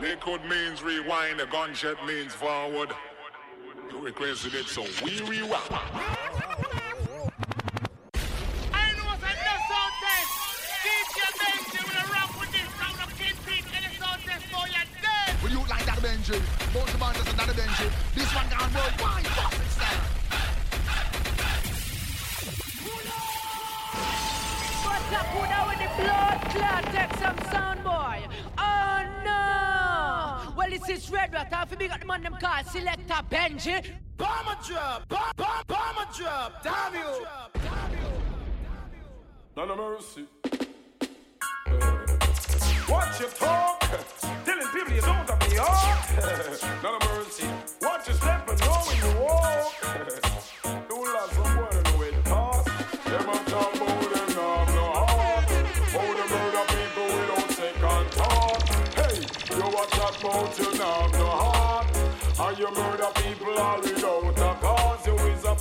Liquid means rewind, a gunshot means forward. You requested it, so we rewind. I know what's in the sound test. DJ Benji will rock with this round of Kingpin in the sound test, boy, you're dead. Will you like that Benji? Both the band is another Benji. This one gone worldwide. Fuck it, style. What's up, who now with the blood clot? Take some sound, boy. No! Well, this is Red Rat. I feel big at the man them called Selector Benji. Bomber drop, bomb, bomb, bomber drop, damn you. None of mercy. Watch your talk, telling people you don't have the heart. None of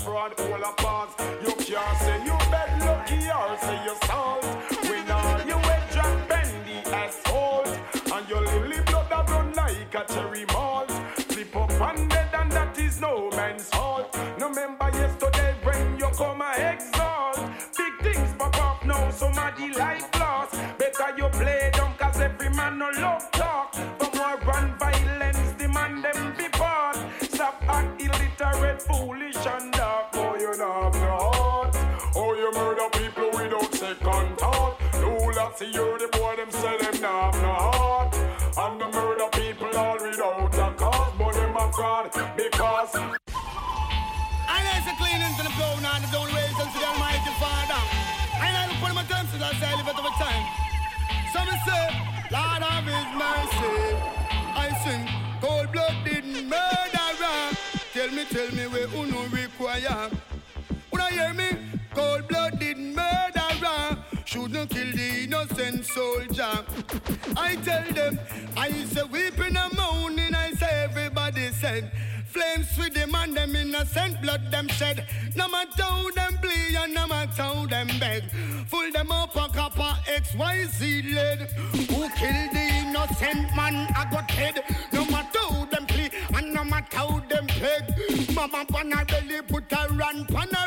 fraud, all a pass. You can't say you bet lucky or say you salt. When all you wet drop bendy assault. And your lily blood that run like a cherry malt. Flip up and dead and that is no man's fault. No remember yesterday when you come a exalt. Big things pop up now, somebody like see you, the boy them say them not have no heart. And the murder people all without a cause. But them a fraud because I know it's clean into the flow now, the don't raise them to the Almighty Father. I know look put my time since I say live at time. So me say, Lord of His mercy, I sing cold blooded murderer. Tell me, tell me where uno require. Would I hear me? Cold blooded kill the innocent soldier. I tell them, I say weeping and moaning, I say everybody said. Flames with them and them innocent blood them shed. No matter how them bleed and no matter how them beg. Full them up a copper XYZ lead. Who killed the innocent man I got head. No matter how them plea and no matter how them peg. Mama pan a belly put a run pan a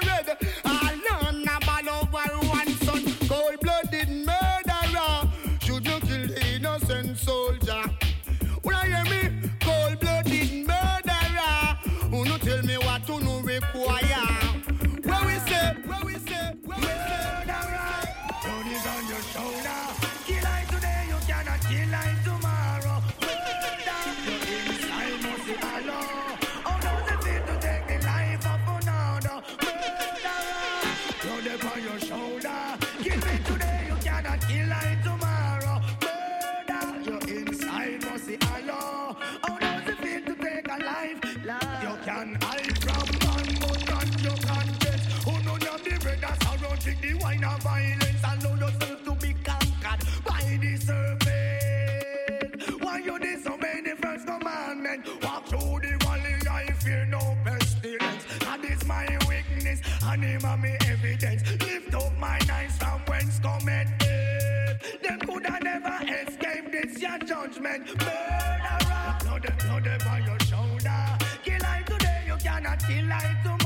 through the valley, I fear no pestilence. That is my weakness, and him and me evidence. Lift up my eyes from whence cometh death. Them could have never escaped this your judgment. Murderer, no them, no them on your shoulder. Kill I today, you cannot kill I tomorrow.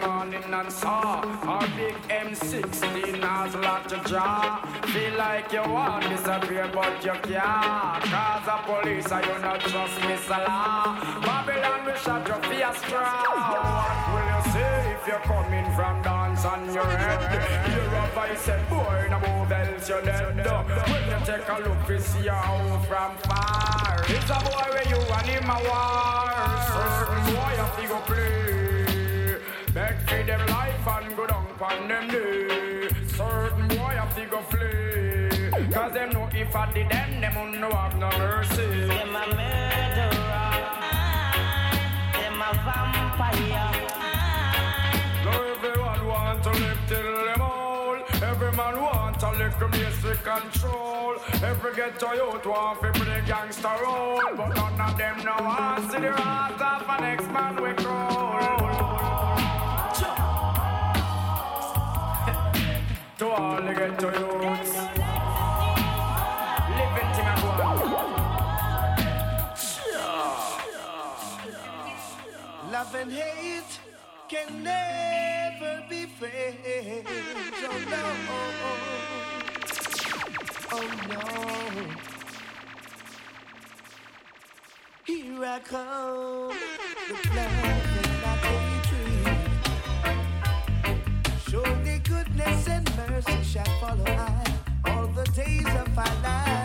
Morning and saw a big M16 has locked your jaw? Feel like you want to disappear but you can't. Cause the police are you not trust me, Salah. Babylon will shut your face straw. What will you say if you're coming from dance on your head. Hear a voice say, boy, no move else you're dead. When you take a look, you see how from far. It's a boy where you and him a war. Certain boy go play. Beg for them life and go down on them day. Certain boy have to go flee. Cause them know if I did them, them will no have no mercy. Them a murderer. Them a vampire. Now everyone want to live till them old. Every man want a little basic control. Every ghetto youth want to play gangster role. But none of them know want see the heart of an next man we crawl. To all the ghetto youths. Living thing. Love and hate can never be friends. Oh no. Oh no. Here I come, the love shall follow I all the days of our life.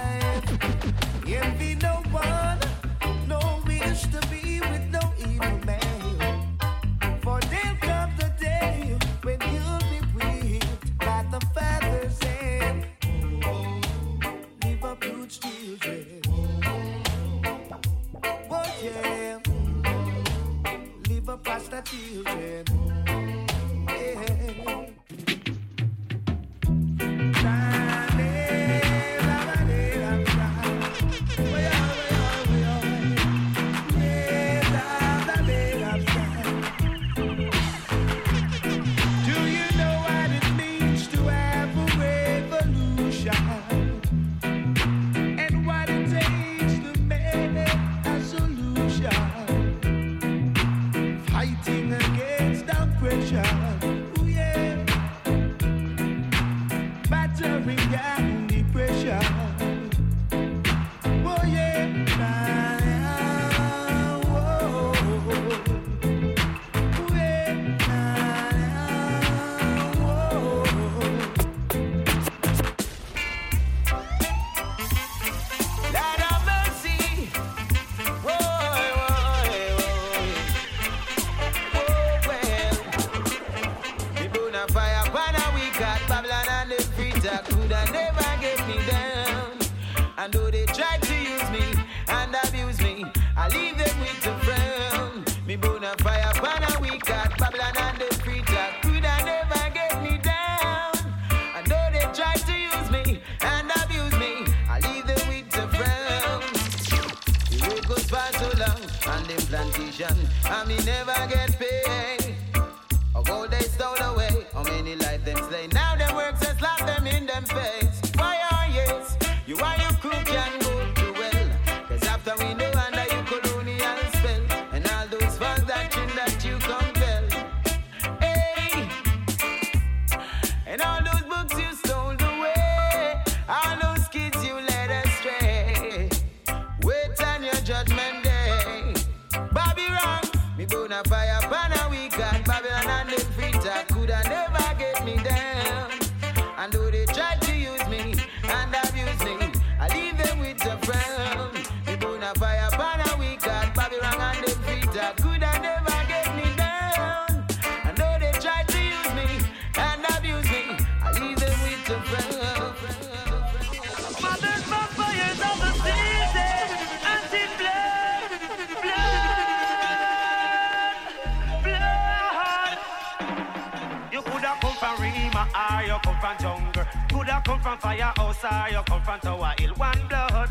From jungle. Coulda come from firehouse or you come from Tower Hill. One blood,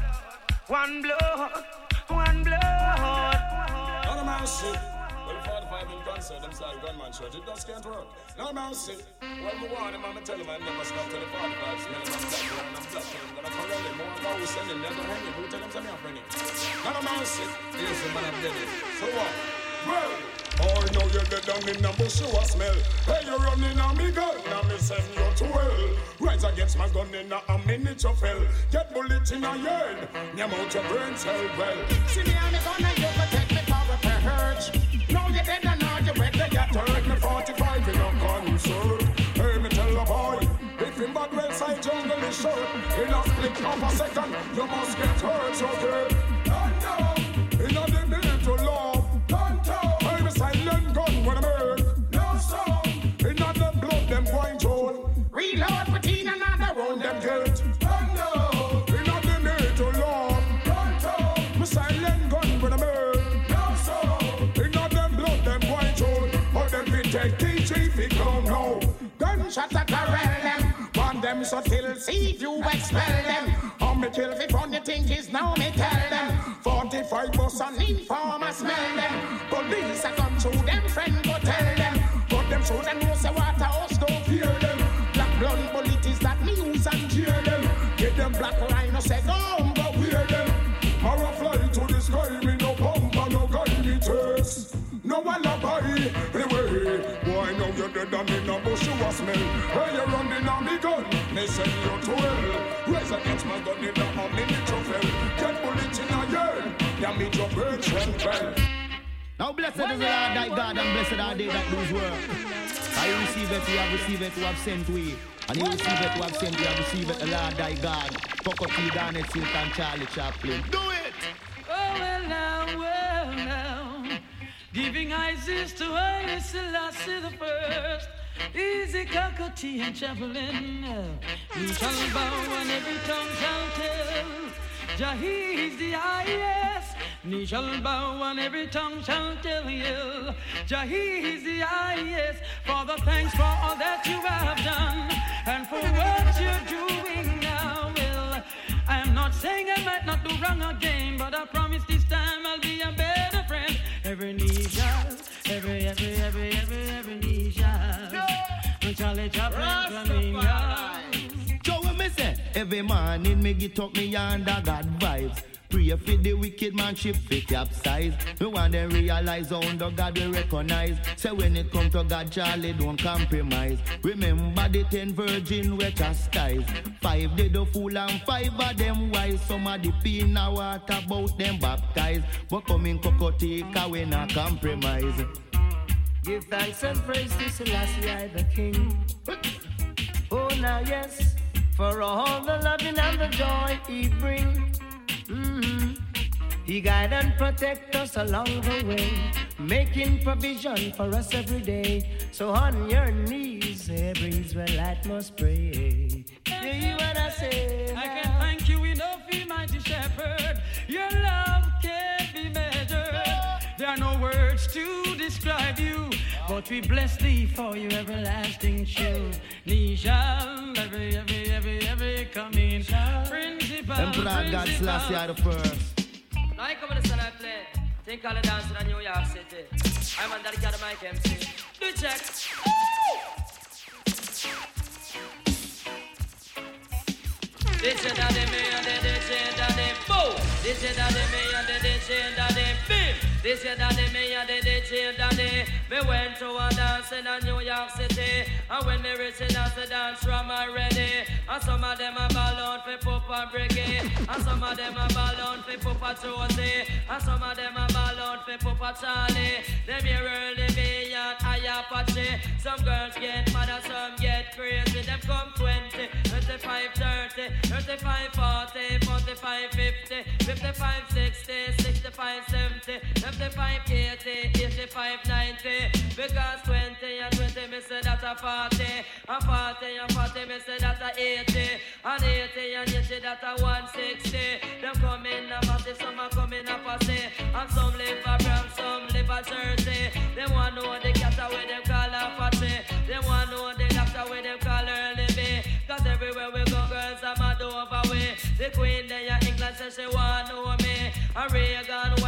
one blood, one blood. My shit. Well, the 45 in concert, them style gunman church, it just can't work. My shit. Well, me warn I'ma tell him I never stop till the 45 smell him, I'm black, and I'm black, and I'm gonna corral him, more about who send him, they're gonna hang him, who tell him, tell me I'm of my shit. Here's the man I'm dead. So what? Well, or now you're dead down in the bush, you a smell. Hey, you running on me gun, now me send you to hell. Rise against my gun in a minute you fell. Get bullet in a yard, name out your brain cell well. See me on the gun and you go take me power per hurt. Now you dead and now you're wet, they get hurt. Me 45 in a concert. Hey, me tell a boy, if him bad well side jungle is short, in a split of a second, you must get hurt, okay? Them. So till see if you expel them. How me kill fi fun you think is now me tell them. 45 bus on informer smell them. Police a come through them friend go tell them. But them show them know say Waterhouse don't fear them. Black bullet is that me use and cheer them. Get them black line no say go home go wear them. Or a fly to the sky, me no pump and no guy me test. No alibi, anyway. Boy, know you're dead and in a bush you a smell. Where you're running on me gun? Me send you to hell. Raise against my gun in a a minute you fell. Get bullet in a yell. Yeah, me drop bird shell bell. Now blessed is the Lord thy God, and blessed are they that do his work. I receive it, we have received it, we have sent we. And you receive it, we have sent, we have received it, the Lord thy God. Cocoa Tea, Daniel Silk, and Charlie Chaplin. Do it! Oh, well now, well now. Giving Isis to Haile Selassie the first. Easy cockatoo and Chaplin. We shall bow and every tongue shall tell. Jah is the highest. Knee shall bow and every tongue shall tell you. Jah is the highest. Father, thanks for all that you have done and for what you're doing now. Well, I'm not saying I might not do wrong again, but I promise this time I'll be a better friend. Every knee shall, every, every, every, every, every. Charlie Chaplin coming. So when me say, every morning me get up me under God vibes. Pray for the wicked man ship fi capsize. We want them realize how under God we recognize. Say when it come to God, Charlie don't compromise. Remember the ten virgin we chastise. Five they the fool and five of them wise. Some of the pin a water about them baptize. But coming cocotica we not compromise. Give thanks and praise to Selassie I the King. Oh, now yes, for all the loving and the joy he bring. Mhm. He guide and protect us along the way, making provision for us every day. So on your knees, every Israelite must pray. Do you hear what I say? I now? can thank you enough, you mighty shepherd. Your love can't be measured. There are no words to describe you, but we bless thee for your everlasting shield. Knee shall every, every, every, every coming. Principal, Emperor God Selassie I the first. Now I come to the sun I play. Think all the dancing in New York City. I'm under the cat mic MC. Do check. This is daddy me and the this is daddy boo. This is daddy me and the this is daddy bim. This is daddy me and the is daddy. Me went to a dance in a New York City. And when me reach it, dance, the dance from already. And some of them a ball out for Papa Briggy. And some of them a ball out for Papa Josie. And some of them a ball out for Papa Charlie. Them here Early B and I Apache. Some girls get mad and some get crazy. Them come 20, 25, 30, 35, 40, 45, 50, 55, 60, 65, 70, 75, 80, 85, 90. Because 20 and 20 me say that a 40. And 40 and 40 me say that a 80. And 80 and 80 that a 160. Them come in a party, some a come in a posse. And some live a Bram, some live a Jersey. They want know the cat where them call a fatty. They want know the doctor where them call Early B. Cause everywhere we go, girls are mad over way. The queen there in England says she want know me. And Reagan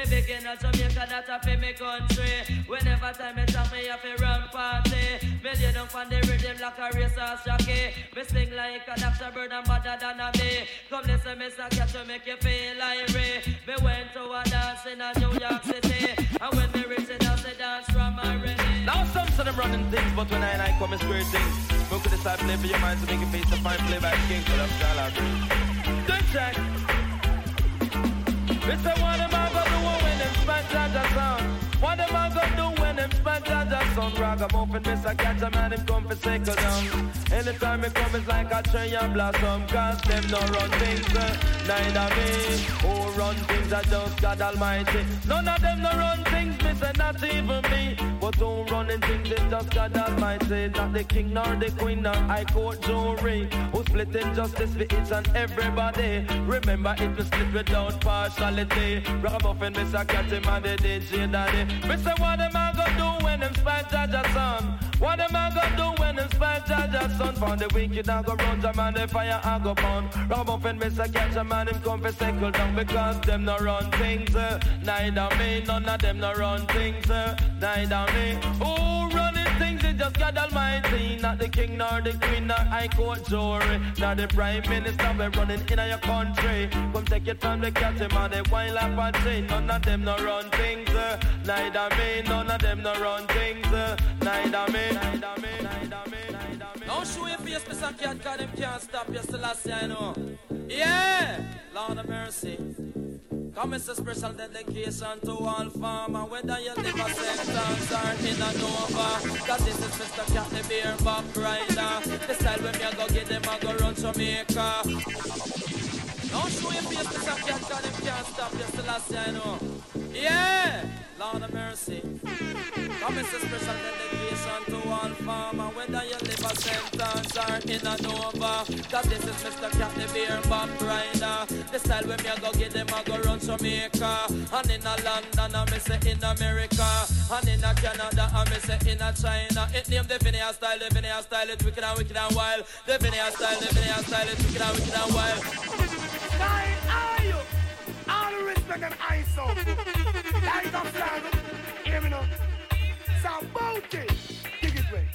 Me begin at Jamaica, that a fi me country. Whenever time me talk, me have to run party. Me lay down on the rhythm like a racehorse jockey. Me sing like a Dr. Bird and better than a me. Come listen, me catch to make you feel like me. Went to a dance in a New York City. And when me reach the dance, the dance from already. Now some say them running things, but when I and I come, it's great things. We could decide play for your mind to make it face to find play by King Full of Shala. Good check. It's a what am son ragamuffin, miss a catch a man, him come for cycle down. Anytime he come, it's like a tree and blossom, cause them no run things, uh, neither me. Who run things, I just God Almighty. None of them no run things, miss a not even me. But who running things, it's just God Almighty. Not the king nor the queen nor high court jury. Who splitting justice for each and everybody. Remember it was split without partiality. Ragamuffin, miss a catch him and the DJ daddy. Miss a what am I gonna do when them spy Jaja son? What am I gonna do when them spy Jaja son? For the wicked I go run jam and the fire I go burn. Ragamuffin, miss a catch a man him come for settle down because them no run things. Uh, neither me, none of them no run things. Uh, neither me. Who is just God Almighty, not the king nor the queen nor high court jury, nor the prime minister we running in your country. Come take it from the cat him and the wine like a None of them no run things. Uh, neither me, none of them no run things. Uh, neither me. Don't show your face, Mr. Cat, cause them can't stop you, Selassie, I know. Yeah, Lord of mercy. Come it's a special dedication to all farmer Whether you live a sentence or in a Nova Cause this is Mr. Cat, the beer back rider The style when me a go get them, I go run Jamaica Don't show your face, Mr. Cat, cause them can't stop you, Selassie, I know Yeah, Lord of mercy. It's a special dedication to all farmer Whether you live a sentence or in a Nova. Cause this is Mr. Cat, the beer back rider The style when me a go get them, I go run Jamaica. And in a London, I me say in America. And in a Canada, I me say in a China. It name the Vineyard style, the Vineyard style It's wicked and wicked and wild. The Vineyard style, the Vineyard style It's wicked and wicked and wild. Nine are you? All the respect and I so Light up flag. Hear me now. Bounty. Dig it way.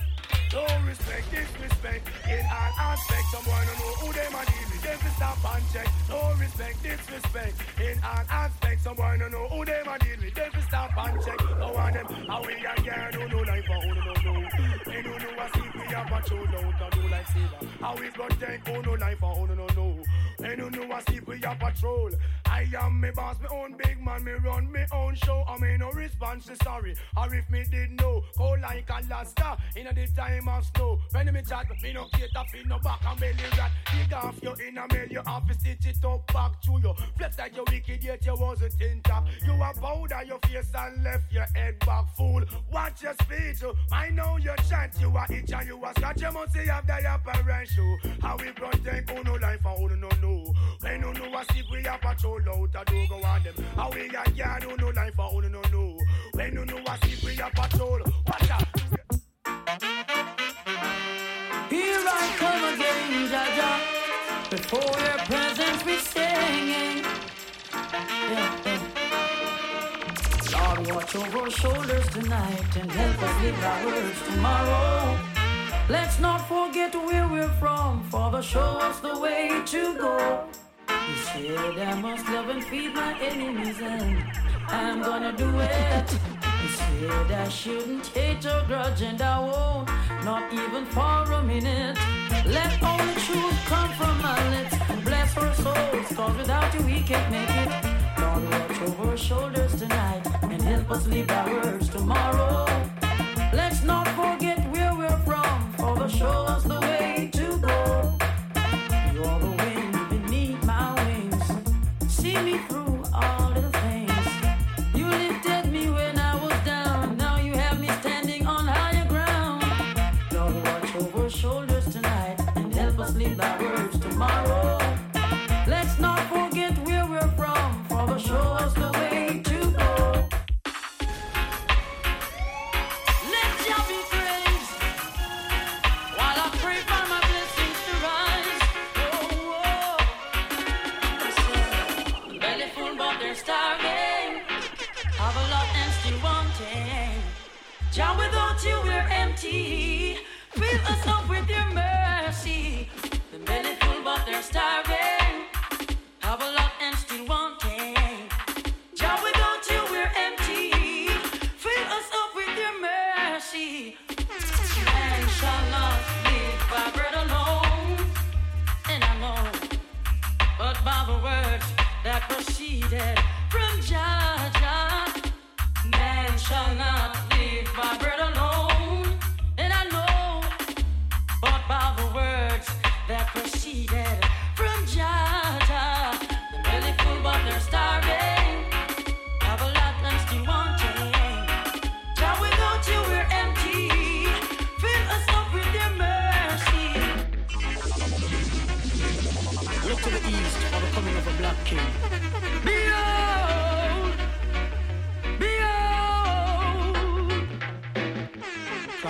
No respect, disrespect in all aspects. Someone don't know who might deal with. Them to stop and check. No respect, disrespect in all aspects. Someone don't know who might deal with. Them to stop and check. No one them. How we got girl who know life for who don't know. They don't know what sleep we have a show out and do like saver. How we protect who know life for who don't know. They don't know what sleep we have patrol. I am me boss, me own big man, me run me own show. I mean no response to sorry. Or if me did know, cold like Alaska in the time of snow. When me chat, me no cater for no back and belly rat. Dig off your inner mail, you have to stitch it up back to you. Flex like you wicked, yet you wasn't in top. You a powder your face and left your head back, full. Watch your speech, oh. I know your chant. You a itch and you a scratch. You must see have the apparent show. How we protect no life and who no know. When you know what sleep we a patrol out a do go on them. How we got yard who no life and who no know. When you know what sleep we a patrol. Watch out. Here I come again, Jaja. Before your presence we singing. Yeah, yeah. Lord, watch over our shoulders tonight and help us live our words tomorrow. Let's not forget where we're from. Father, show us the way to go. You said I must love and feed my enemies, and I'm gonna do it. You said I shouldn't hate or grudge, and I won't, not even for a minute. Let only truth come from my lips and bless our souls, cause without you we can't make it. Lord, watch over our shoulders tonight and help us live our words tomorrow. That proceeded from Jah, Jah. Man shall not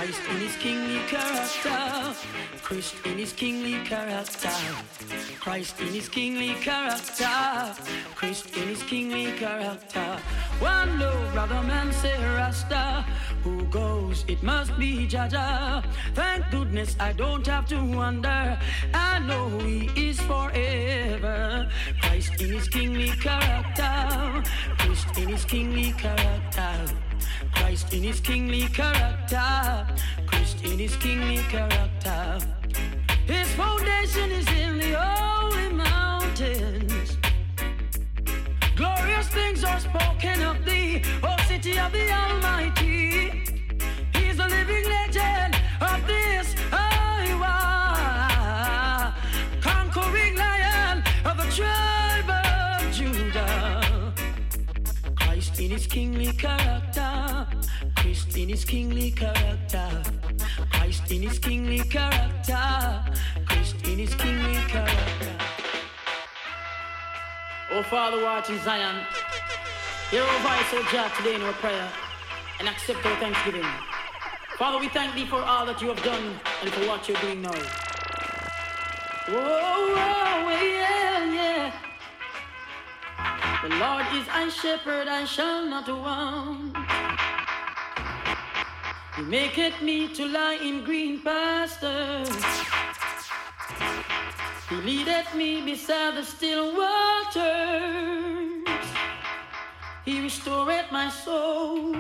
Christ in his kingly character, Christ in his kingly character, Christ in his kingly character, Christ in his kingly character. One no brother man say Rasta, who goes it must be Jaja. Thank goodness I don't have to wonder. I know he is forever. Christ in his kingly character, Christ in his kingly character. Christ in his kingly character, Christ in his kingly character. His foundation is in the holy mountains. Things are spoken of thee, O city of the Almighty. He's the living legend of this Iowa, conquering lion of the tribe of Judah. Christ in his kingly character, Christ in his kingly character, Christ in his kingly character, Christ in his kingly character. Oh, Father, watch in Zion. Hear our voice, oh God, today in our prayer, and accept our thanksgiving. Father, we thank thee for all that you have done and for what you're doing now. Oh, oh, yeah, yeah. The Lord is my shepherd, I shall not want. He maketh me to lie in green pastures. He leadeth me beside the still waters. He restoreth my soul.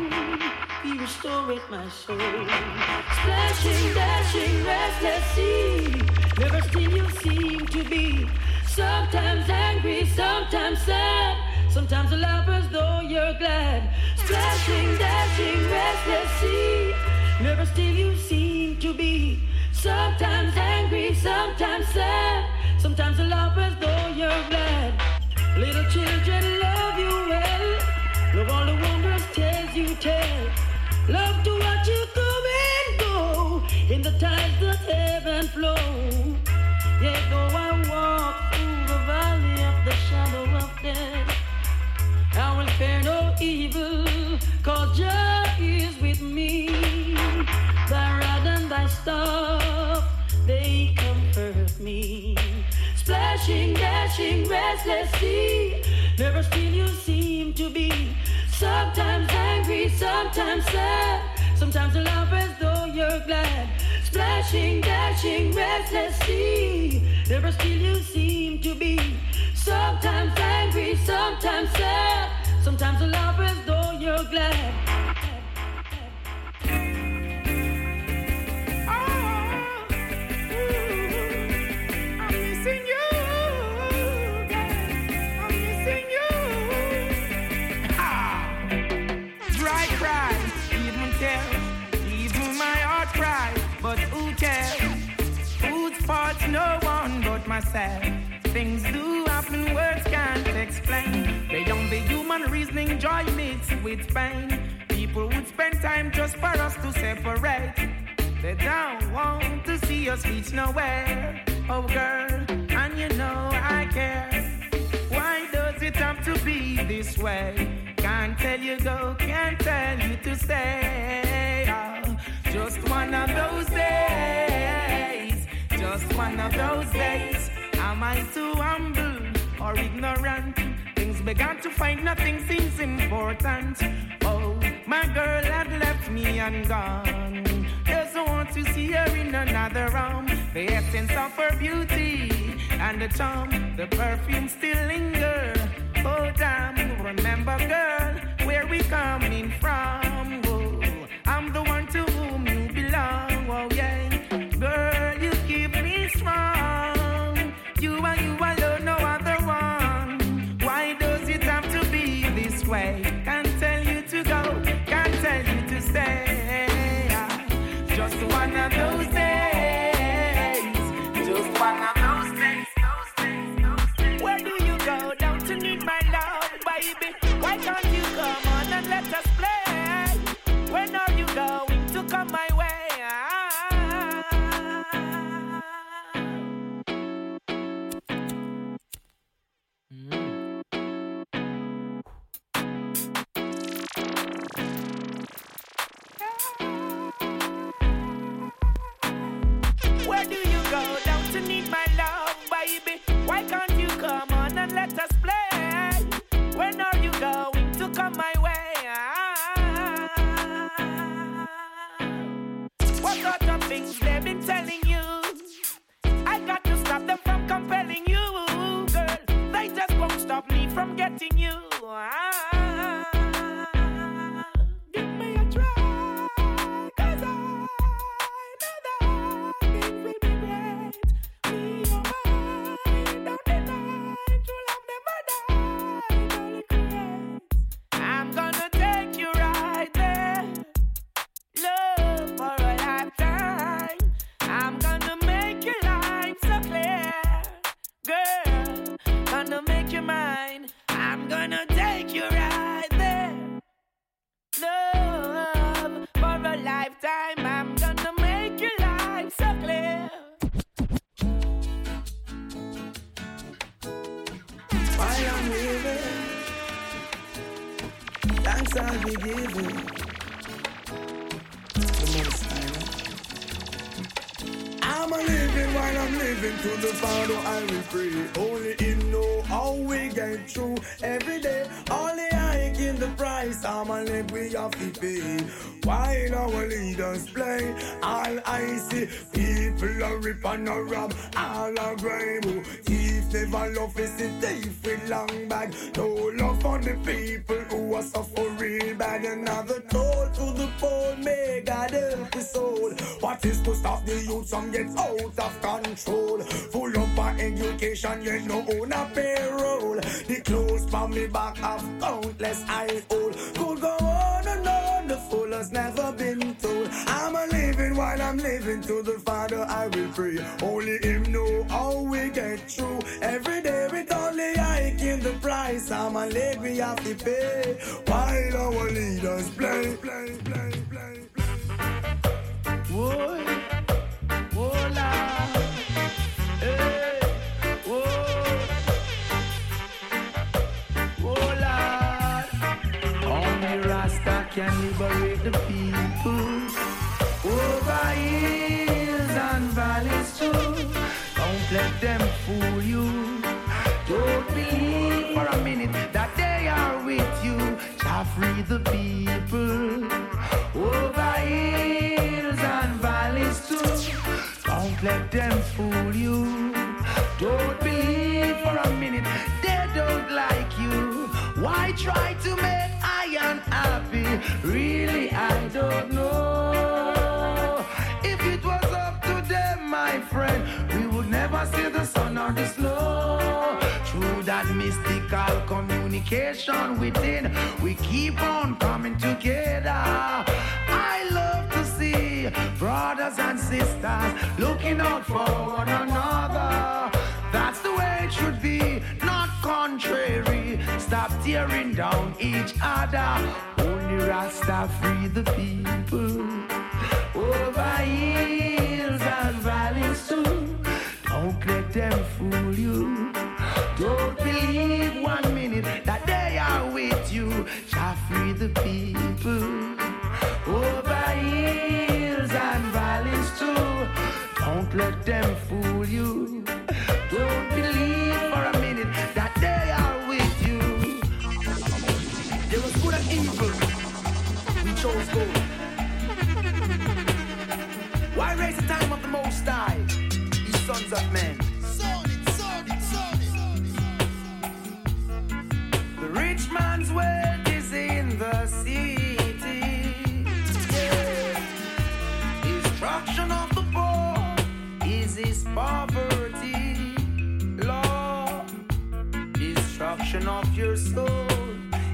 He restoreth my soul. Splashing, dashing, restless sea. Never still you seem to be. Sometimes angry, sometimes sad. Sometimes a laugh as though you're glad. Splashing, dashing, restless sea. Never still you seem to be. Sometimes angry, sometimes sad. Sometimes laugh as though you're glad. Little children love you well. Love all the wondrous tales you tell. Love to watch you come and go in the tides that ebb and flow. Yet though I walk through the valley of the shadow of death, I will fear no evil, cause Jah is with me. Thy rod and thy staff, they comfort me. Splashing, dashing, restless sea, never still you seem to be. Sometimes angry, sometimes sad, sometimes laugh as though you're glad. Splashing, dashing, restless sea, never still you seem to be. Sometimes angry, sometimes sad, sometimes laugh as though you're glad. Myself. Things do happen, words can't explain. Beyond the human reasoning, joy mixed with pain. People would spend time just for us to separate. They don't want to see us reach nowhere. Oh, girl, and you know I care. Why does it have to be this way? Can't tell you go, can't tell you to stay. Oh, just one of those days. One of those days. Am I too humble or ignorant? Things began to find nothing seems important. Oh, my girl had left me and gone. Doesn't want to see her in another room. The essence of her beauty and the charm, the perfume still linger. Oh damn, remember girl, where we coming from? I'm a living while I'm living to the Father I will pray. Only Him know how we get through every day. Only The price. I'm a live we have to pay. While our leaders play, all I see people are rip and a rob, all are grime. Thief never love is a thief with long bag. No love for the people who are suffering bad. Another toll to the poor, may God help. What is to stop the youth from get out of control? Full up of education, yet no own a payroll. The clothes from me back have countless eye hole. Could go on and on, the fool has never been told. I'm a living while I'm living to the Father I will pray. Only Him know how we get through. Every day with only I in the price. I'm a live we have to pay. While our leaders play, play, play, play. Whoa, whoa, la, hey, can liberate the people over hills and valleys too. Don't let them fool you. Don't believe for a minute that they are with you. Shall free the people over hills and valleys too. Don't let them fool you. Don't believe for a minute they don't like you. Why try to make I unhappy? Really, I don't know. If it was up to them, my friend, we would never see the sun or the snow. Through that mystical communication within, we keep on coming together. I love to see brothers and sisters looking out for one another. Stop tearing down each other. Only Rasta free the people over hills and valleys too. Don't let them fool you. Don't believe one minute that they are with you. Shall free the people over hills and valleys too. Don't let them Chose good. Why raise the time of the Most High? Ye sons of men. The rich man's wealth is in the city. Destruction of the poor is his poverty. Lord, destruction of your soul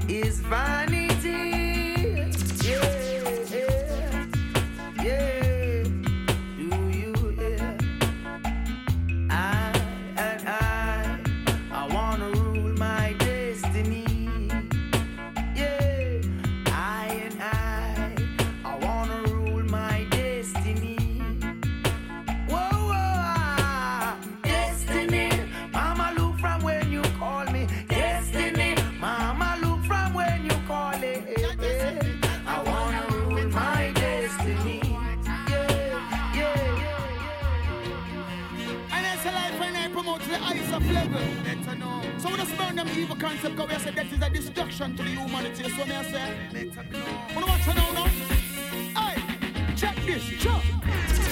is vanity. Yeah, yeah, them evil concept because we say is a destruction to the humanity. So me I say, wanna watch it now now? Hey, check this, check.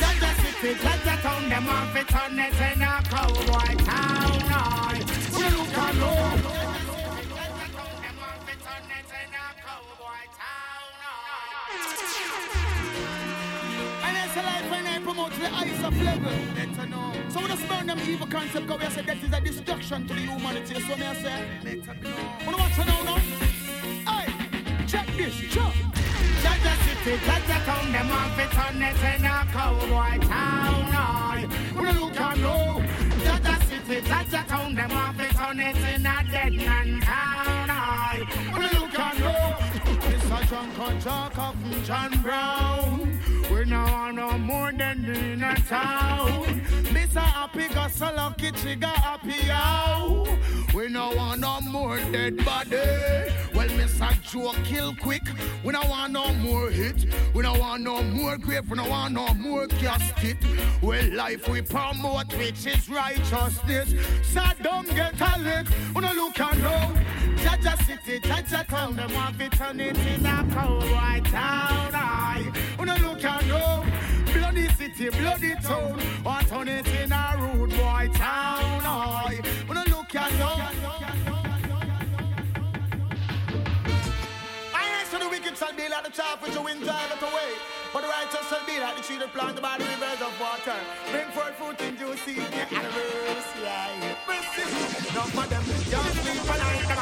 Jah Jah city, Jah Jah town, them want fi turn it in a cowboy town. Aye. We look and look. And I promote the eyes of level. Better know. So we just burn them evil concept because we say that is a destruction to the humanity. So me I say, wanna watch it now now? Hey, check this, check. Jah Jah city, Jah Jah town, them want fi turn it in a cowboy town. Aye. We look and look. Jah Jah city, Jah Jah town, them want fi turn it in a dead man town. Aye. We look and look. It's a drunk talk of John Brown. We no want no more than in a town. Mr. Happy got so lucky, got happy out. We no want no more dead body. Well, Mr. Joe kill quick. We no want no more hit. We no want no more grave. We no want no more casket. Well, life we promote, which is righteousness. Saddam get a lick. We no look and know. Jah Jah city, Jah Jah town. Them want to turn it in a cowboy town. Aye. We no look and know. Bloody city, bloody town. Want turn it in a rude boy town. We no look and know. I answer the wicked shall be like the chaff which wind drive it away. But the righteous shall be like the tree that planted by the rivers of water. Bring forth fruit in due season, the animals, yeah. Mercy. None for them, young people like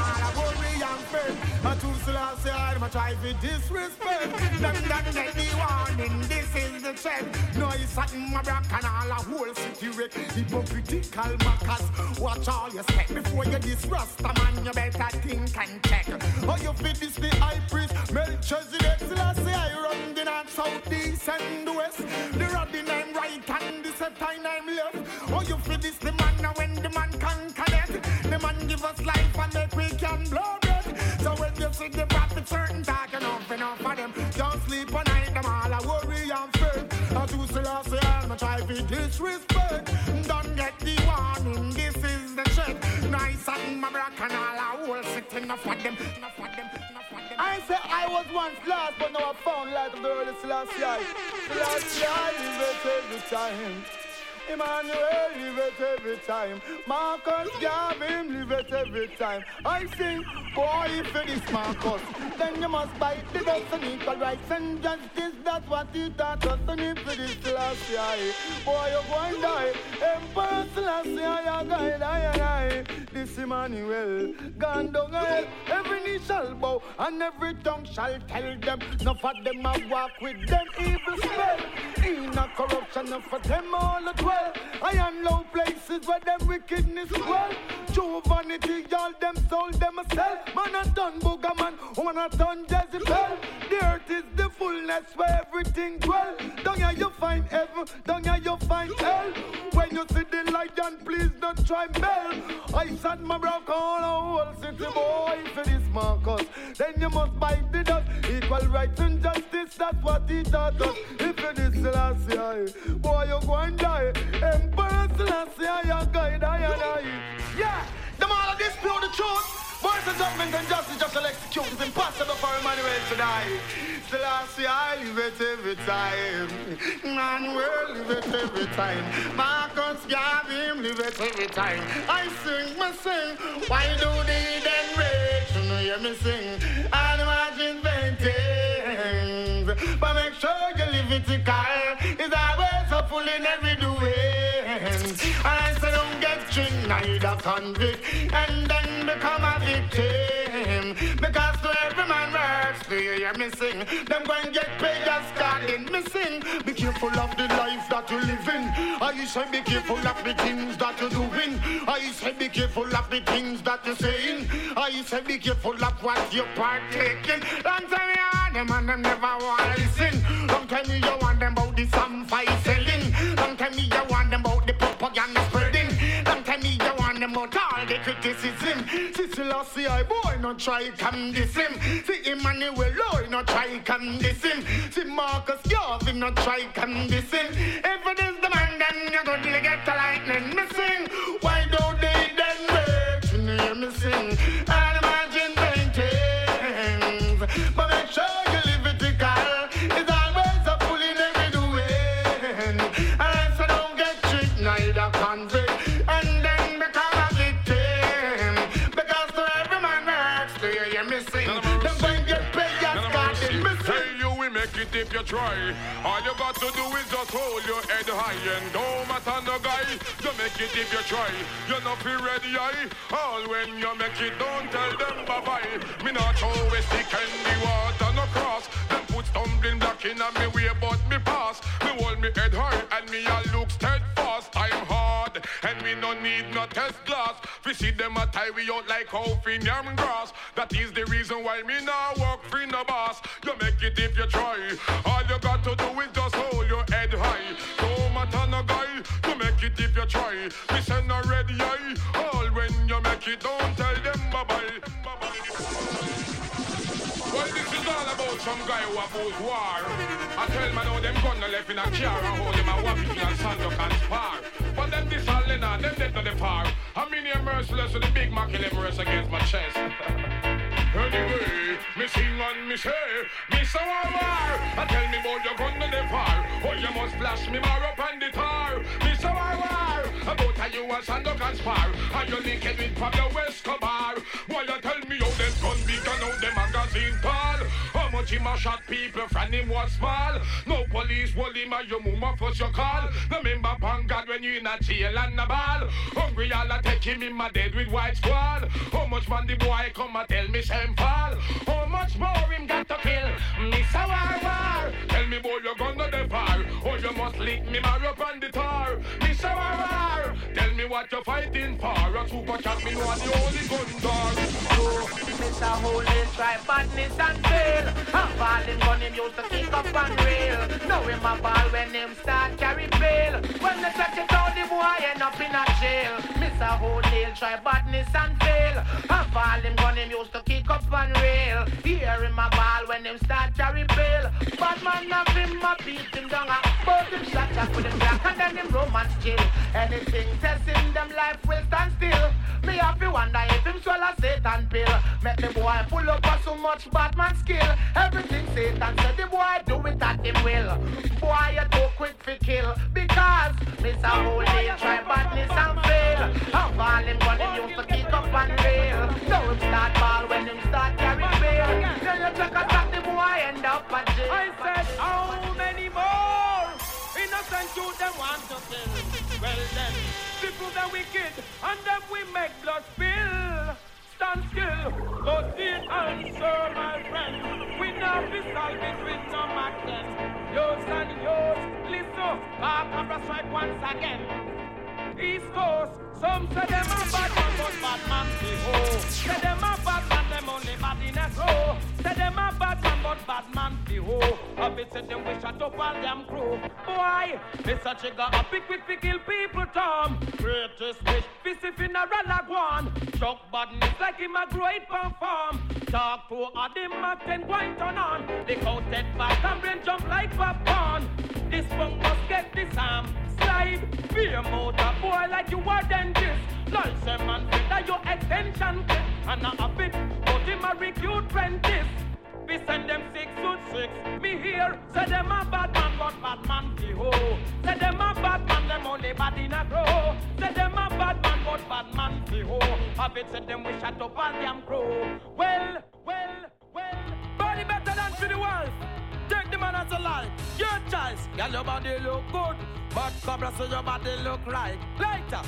I'm a try to disrespect. Them that get the warning, this is the trend. No, it's my back and all a whole city wreck. Hypocritical mackers, watch all you step before you disrust a man. You better think and check. Oh, you fit this the high priest, Melchizedek, Selassie, I run the north, south, east, and west. The rod I'm right and the septine I'm left. Oh, you fit this the man now when the man conquer death. The man give us life and make we can blow breath. So when you see the certain talk enough enough for them, don't sleep on night, them all a worry and fear. I do Selassie, I'm a try to disrespect. Don't get the warning, this is the check. Nice and my black and all a whole sitting enough for them, enough for them. I say I was once lost, but now I found light of the early Selassie. Selassie, live it every time. Emmanuel, live it every time. Marcus, Garvey, live it every time. I sing, boy, if it is Marcus, then you must bite the dust and equal rights and justice. That's what he taught us. And if it is Selassie, boy, you're going to die. Emperor Selassie, your guide, I I. This Emmanuel, gone down hell. Every knee shall bow and every tongue shall tell them. Enough of them I walk with them evil spell. In a corruption, enough of them all at well. I am low places where them wickedness dwell. True vanity, all them soul them a sell. Man a done booger man, woman a done Jezebel. The earth is the fullness where everything dwell. Down here you find heaven, down here you find hell. When you see the lion, please don't try bell. I said my broke all a whole city boy for this Marcus. Then you must bite the dust. Equal rights and justice, that's what he taught us. If it is Selassie, boy you go and die. Emperor Selassie, your guide, I and I. Yeah, them all of dispute the truth. Boys and government and justice just will execute. It's impossible for Emmanuel to die. Selassie, I live it every time. Emmanuel live it every time. Marcus Garvey live it every time. I sing, me sing. Why do they then rage? You know, hear me sing. And imagine things. But make sure you live it It's always full in every doing. And I say don't get tricked, neither convict. And then become a victim. Because to every man works, do you hear me sing? Them go and get paid as God in me sing. Be careful of the life that you live in. I say be careful of the things that you're doing. I say be careful of the things that you're saying. I say be careful of what you're partaking. Long time you want them and them never want to listen. Long time you want them about the some fight about all the criticism. See Selassie, I boy, no try come this him. See Emmanuel, Lord, no try come this him. See Marcus Garvey, no try come this him. If it is the man, then you're to get the lightning missing. Try. All you got to do is just hold your head high and don't matter no guy. You make it if you try. You not feel ready, I. All when you make it, don't tell them bye bye. Me not always stick in the water no cross. Them put stumbling block in me way, but me pass. Me hold me head high and me a look steadfast. No need no test glass. We see them a tie we out like how fin yam grass. That is the reason why me now walk free no boss. You make it if you try. All you got to do is just hold your head high. No matter no guy, you make it if you try. Me say no ready eye. All when you make it, don't tell them bye bye. Well, this is all about some guy who oppose war. I tell man how them gun left in a car and hold them a whopping and stand up and spar. But them this all in them dead to the far. I mean you're merciless with the big Mac rest against my chest. Anyway, me sing and me say, me so war. I tell me about your gun to the far. Oh, you must flash me more up on the tar. Me so war. About how you up and spar. And you link it with Pablo Escobar. Why you Much him a shot people from him was small? No police will him a your mama first your call. Remember pan God when you in a jail and a ball. Hungry all a take him in my dead with white squall. How much man the boy come a tell me same fall? How much more him got to kill? Miss a war war. Tell me boy you gonna the far. Or you must lick me mar up on the tar. Tell me what you're fighting for. A super champ me know the only gun door. Mr. Holy try badness and fail. I'm falling gun him used to kick up and rail. Now him a ball when him start carry bail. When they touch it out, the boy end up in a jail. Mr. Holy try badness and fail. I'm falling gun him used to kick up and rail. Hear him a ball when him start carry bail. Bad man have him a beat him down. a Both him shot up with him black and then him romance jail. Anything testing them life will stand still. Me to wonder if him swallow Satan pill. Make the boy pull up for so much Batman skill. Everything Satan said the boy do it at him will. Boy you too quick for kill because Mr. Holy them want to kill? Well then, people that wicked and them we make blood spill. Stand still, but the answer, my friend. We now be solve with no Maclen. Yours and yours, listen, Barbara strike once again. East Coast, some say them a bad man, but bad man be ho. Say them a bad man, them only bad in a soul. Say them a bad man, but bad man be ho. I bet say them wish shut up all them crew. Boy, Mr. Chigga a pick with pick kill people, Tom. Greatest wish, visit funeral a one. Chuck badness like him a great perform. Talk to Adam a ten point on on. The coated back and brain jump like popcorn. This punk must get this arm slide. Be a motor boy like you are dentist. Lol, say man, that your extension clip. And I have it, but him a recruit prentice. We send them six foot six. Me here, say them a bad man, but bad man be ho. Say them a bad man, them only bad in a grow. Say them a bad man, but bad man be ho. Have it, say them we shut up all damn crow. Well, well, well. Body better than for the wolf. The man a life. Your choice. Girl, your body look good. But cobra say your body look right. Lighter.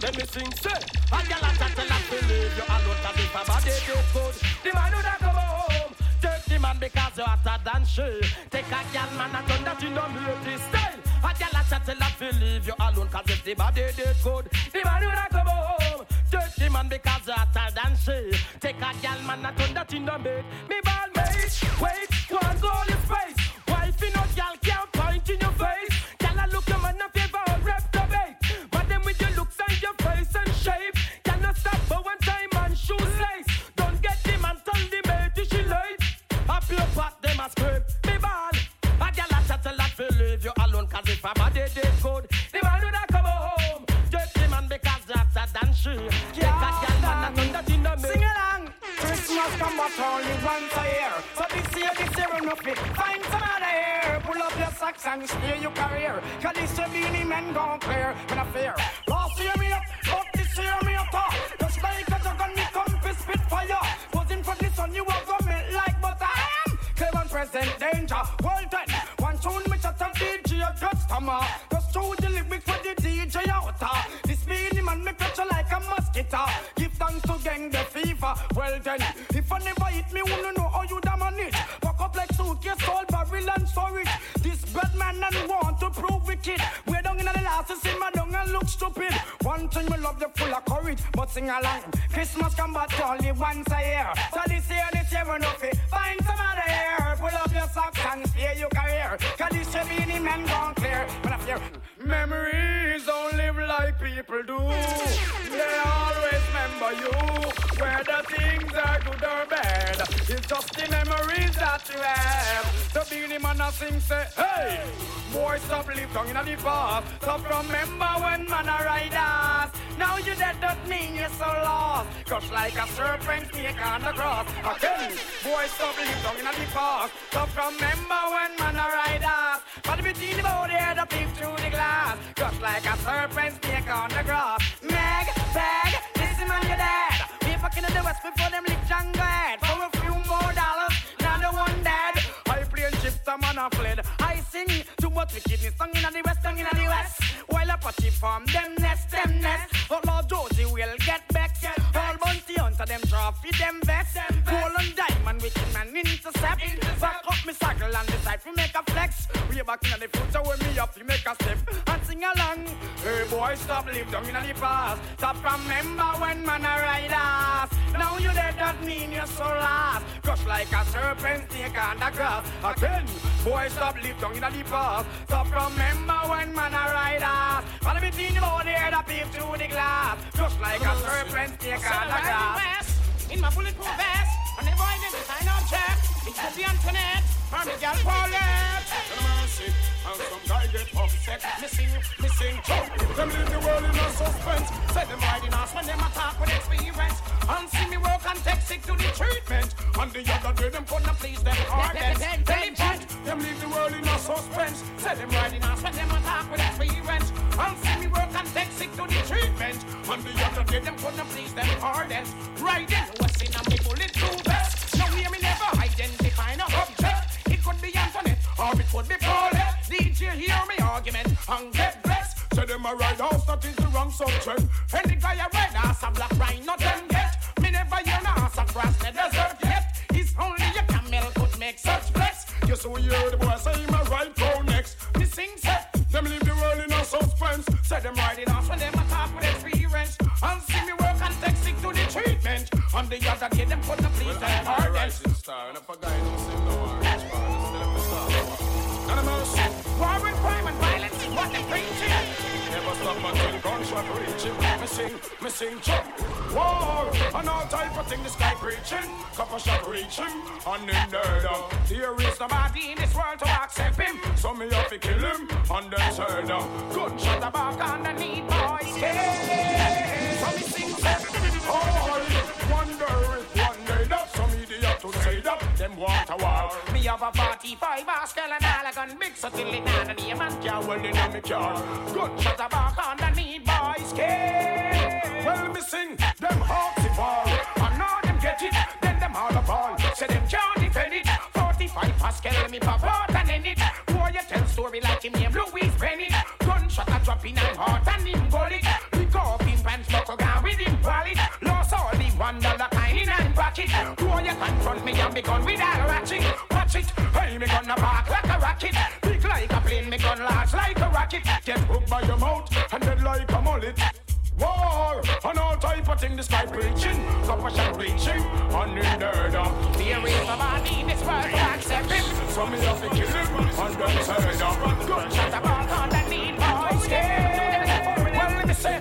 Let me sing, say. I got a chat and I believe you alone cause if a body look good. The man who not come home. Take the man because you're hotter than she. Take a girl man and turn that in the beauty style. I got a chat and I believe you alone cause if the body did good. The man who not come home. Take the man because you're hotter than she. Take a girl man and turn that in the bed. Me ball mate. Wait, one goal is face. Cannot stop for time and shoes lace. Don't get them and tell the till she late. Up your pot, them a scrape. Me ball. A girl a chat a lot leave you alone. Cause if a body did good, the man would come home. Take the man because after than she. Take a man and that in the Sing along. Christmas come but only once a year. So this year, this year enough it. Find some other here. Pull up your socks and steer your career. Cause this year Beenie Man gon' clear. When I fear. Last year present danger. Well then, one tune me chat and DJ a customer. Just through the for the DJ outta. This meaning man me picture like a mosquito. Give thanks to gang the fever. Well then, if I never hit me, wouldn't love you full of courage, but sing along. Christmas come but only once a year. So this year, this year we know fit. Find some other year. Pull up your socks and steer your career. Cause this year be the men gone clear. But if your memories don't live like people do, they always remember you. Whether things are good or bad, it's just the memories that you have. The Beenie Man a sing say, hey, boy stop live down in the past. Stop remember when man ride us. Now you dead don't mean you're so lost. Crush like a serpent snake on the cross. Again, boy stop live down in the past. Stop remember when man ride us. But the body head up peep through the glass. Crush like a serpent snake on the grass. Meg, bag, listen man you're. We fucking in the west before them lick jungle head. For a few more dollars, now the one dead. I play and chip some man a fled. I sing too much wickedness song in the west, song in the west. While I patchy farm them nest, them nest. But Lord Josie will get back. All bounty hunter them trophy, them vest. Gold and diamond, wicked man intercept. Back up me circle and decide to make a flex. We back in the future when me up to make a step and sing along. Hey boy, stop live down in the past. Stop remember when man a ride us. Now you dead, that mean you're so lost. Crush like a serpent snake on the grass. Again, boy, stop live down in the past. Stop remember when man a ride us. Follow me in the body, head up peep through the glass. Crush like a serpent snake on the grass. In my bulletproof vest, and never identify no check. It's the Antoinette, from the girl Paulette. mercy, and some guy get upset. Missing, missing, choke. Them leave the world in a suspense. Say them riding us when them attack with experience. And see me work and take sick to the treatment. And the other day them couldn't please them hardest. Diligent. Them leave the world in a suspense. Say them riding us when them attack with experience. And see me work and take sick to the treatment. And the other day them couldn't please them hardest. Riding what's in a me bulletproof vest. Now hear me or it could be. DJ hear me argument and get blessed. Say them a ride house, that is the wrong subject. Any guy a ass a black rhino them get. Me never hear no ass across the desert yet. It's only a camel could make such. You so hear the boy say him a ride go next. Me sing set. Them leave the world in a suspense. Say them riding off them attack with experience. And see me work and take sick to the treatment. On the other day them couldn't please them hardest. rising star, and if a guy Never gunshot reaching. Me sing, me sing, chop. War and all type of thing. This guy preaching, couple shot reaching, and then dead. There is Nobody in this world to accept him. So me have to kill him, and then turn up. Gunshot the back underneath have a 45 Oscar and all a gun big so till it down and the man Yeah, well, in me car. Gunshot the back underneath boys. Yeah. Well, me sing them hearts evolve. And now them get it, then them all a ball. Say them can't defend it. 45 Pascal, me pop out and end it. Boy, you tell story like him name Louis Bennett. Gunshot a drop in and heart and him gullet. Me gun with a ratchet. Watch it, hey, me gonna bark like a rocket. Big like a plane, me gun large like a rocket. Get hooked by your mouth and dead like a mullet. War and all type of thing. This guy preaching, compassion reaching, and in there is nobody in this world to accept him. So me have to kill him, and then turn up. Gunshot the back underneath boys. Oh, yeah. Well, let me say,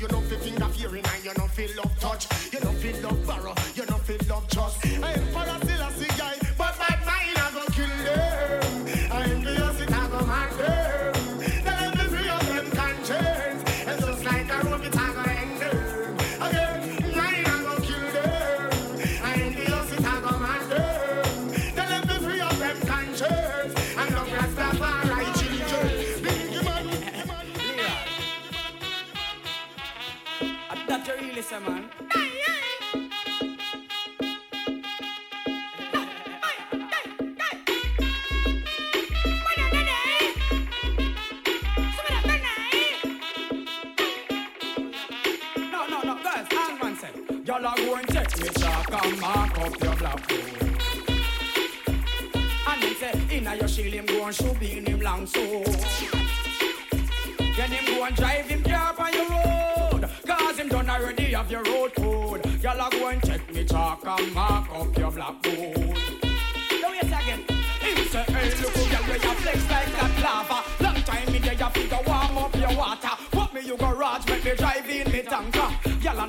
you know fi finger fearing and you know feel love touch. You know feel love borrow. Fisherman.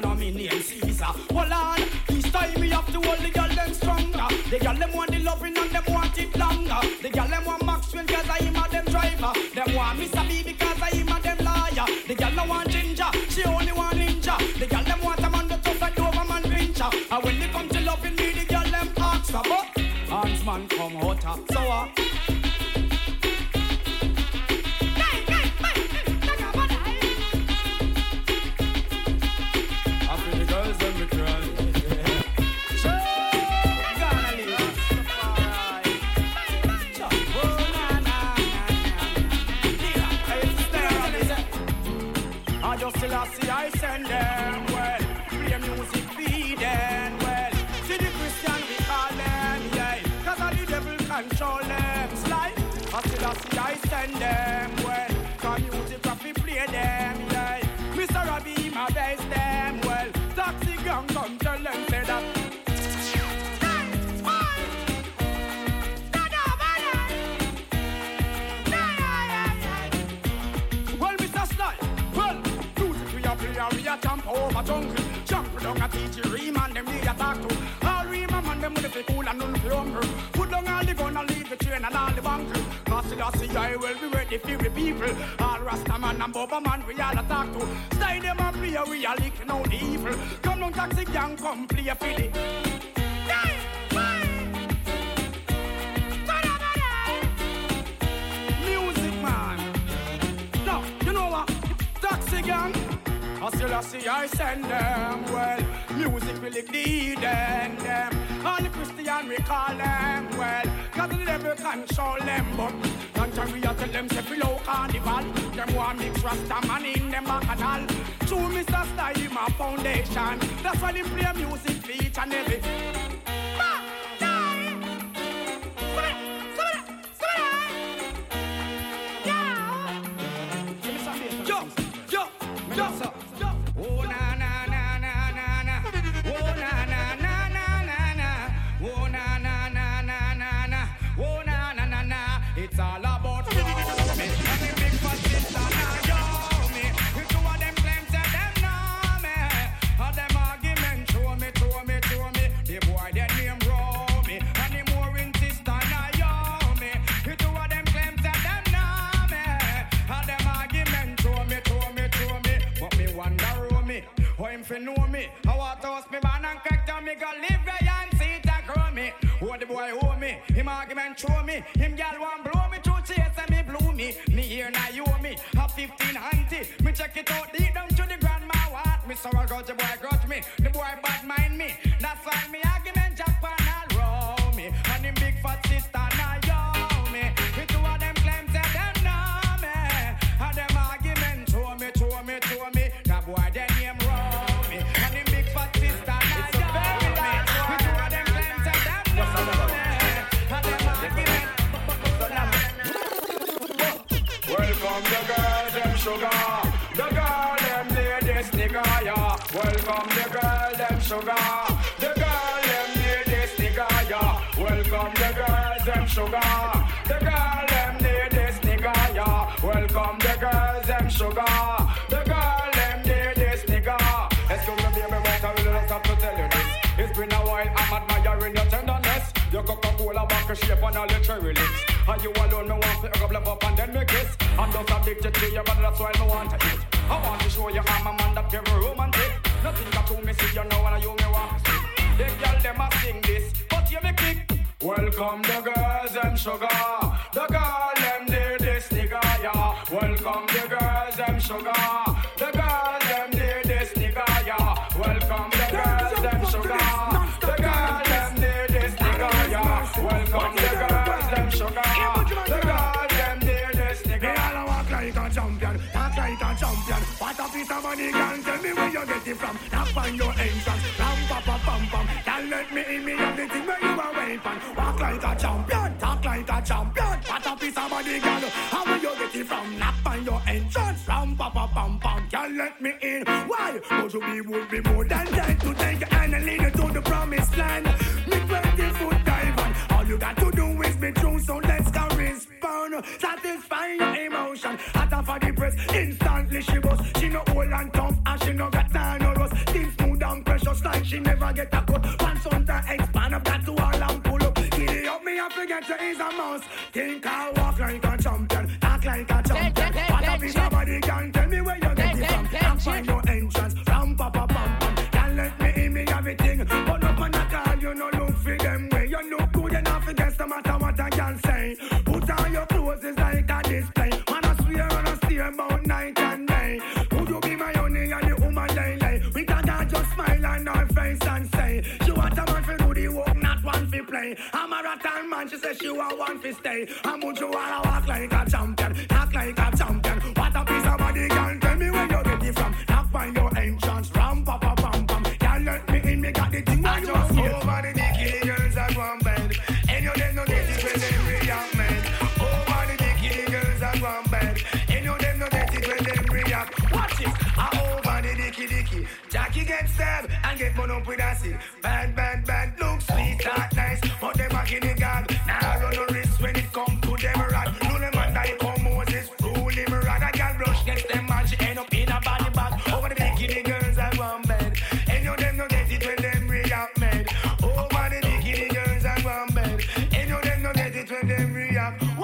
now name Caesar. Hold on, this time we have to hold the girl them stronger. The girl them want the loving and them want it longer. The girl them want Maxwell cause I am a them driver. Them want Mr. B because I am a them liar. The girl no want ginger, she only want ninja. The girl them want a man that tough like Doberman Pinscher. And when they come to loving me, the girl them ask for but. Hands man come hotter, so uh, Selassie, I will be ready for the people. All Rastaman and Boba man, we all attack to. Stay them and play, we are leaking out the evil. Come on, taxi gang, come play a filly. I still I see I send them well. Music will the them, them. All the Christian we call them well. Cause the devil control them, but Contrary, I tell them say below carnival. Them want mix Rasta man in them bacchanal. True Mr. Style, my foundation. That's why they play music for and every. Fi know me? I toast me man and crack down me go live where and see it and grow me. Who the boy owe me? Him argument show me. Him gal want sugar. The girl, them ladies, nigga, yeah. Welcome the girls, them sugar. The girl, them ladies, nigga. Excuse me, baby, but I really don't have to tell you this. It's been a while, I'm admiring your tenderness. Your Coca-Cola back shape and all your cherry lips. And you alone, me want to hug love up and then me kiss. I'm just addicted to you, but that's why me want to eat. I want to show you I'm a man that very romantic. Nothing got to me see you know and you me want to see. The girl them a sing this, but you me kick. Welcome the girls them sugar. The girl them need this nigga, yeah. Welcome the girls them sugar. The girls them need this nigga, yeah. Welcome the girls them sugar. The girl them need this nigga, yeah. Welcome the girls them sugar. The girl them need this nigga. They all walk like a champion, talk like a champion. What a piece of money, girl, tell me where you get it from. Knock on your entrance, a champion, talk like a champion. What a piece of money, girl, how will you get it from? Knock on your entrance, ram pa pa pam pam. Girl, let me in. Why? But to be would be more than that man, she say she want one for stay. And would you wanna walk like a champion, talk like a champion? What a piece of body, girl, tell me where you get it from. Knock find your entrance, ram pa pa pam pam. Girl, let me in, me got the thing you are here. Over the bikini girls at one bed, and you them no get it when them react, man. Over the bikini girls at one bed, and you them no get it when them react. Watch it, I over the dicky dicky. Jackie get stabbed and get up with acid. Bad, bad, bad, look sweet,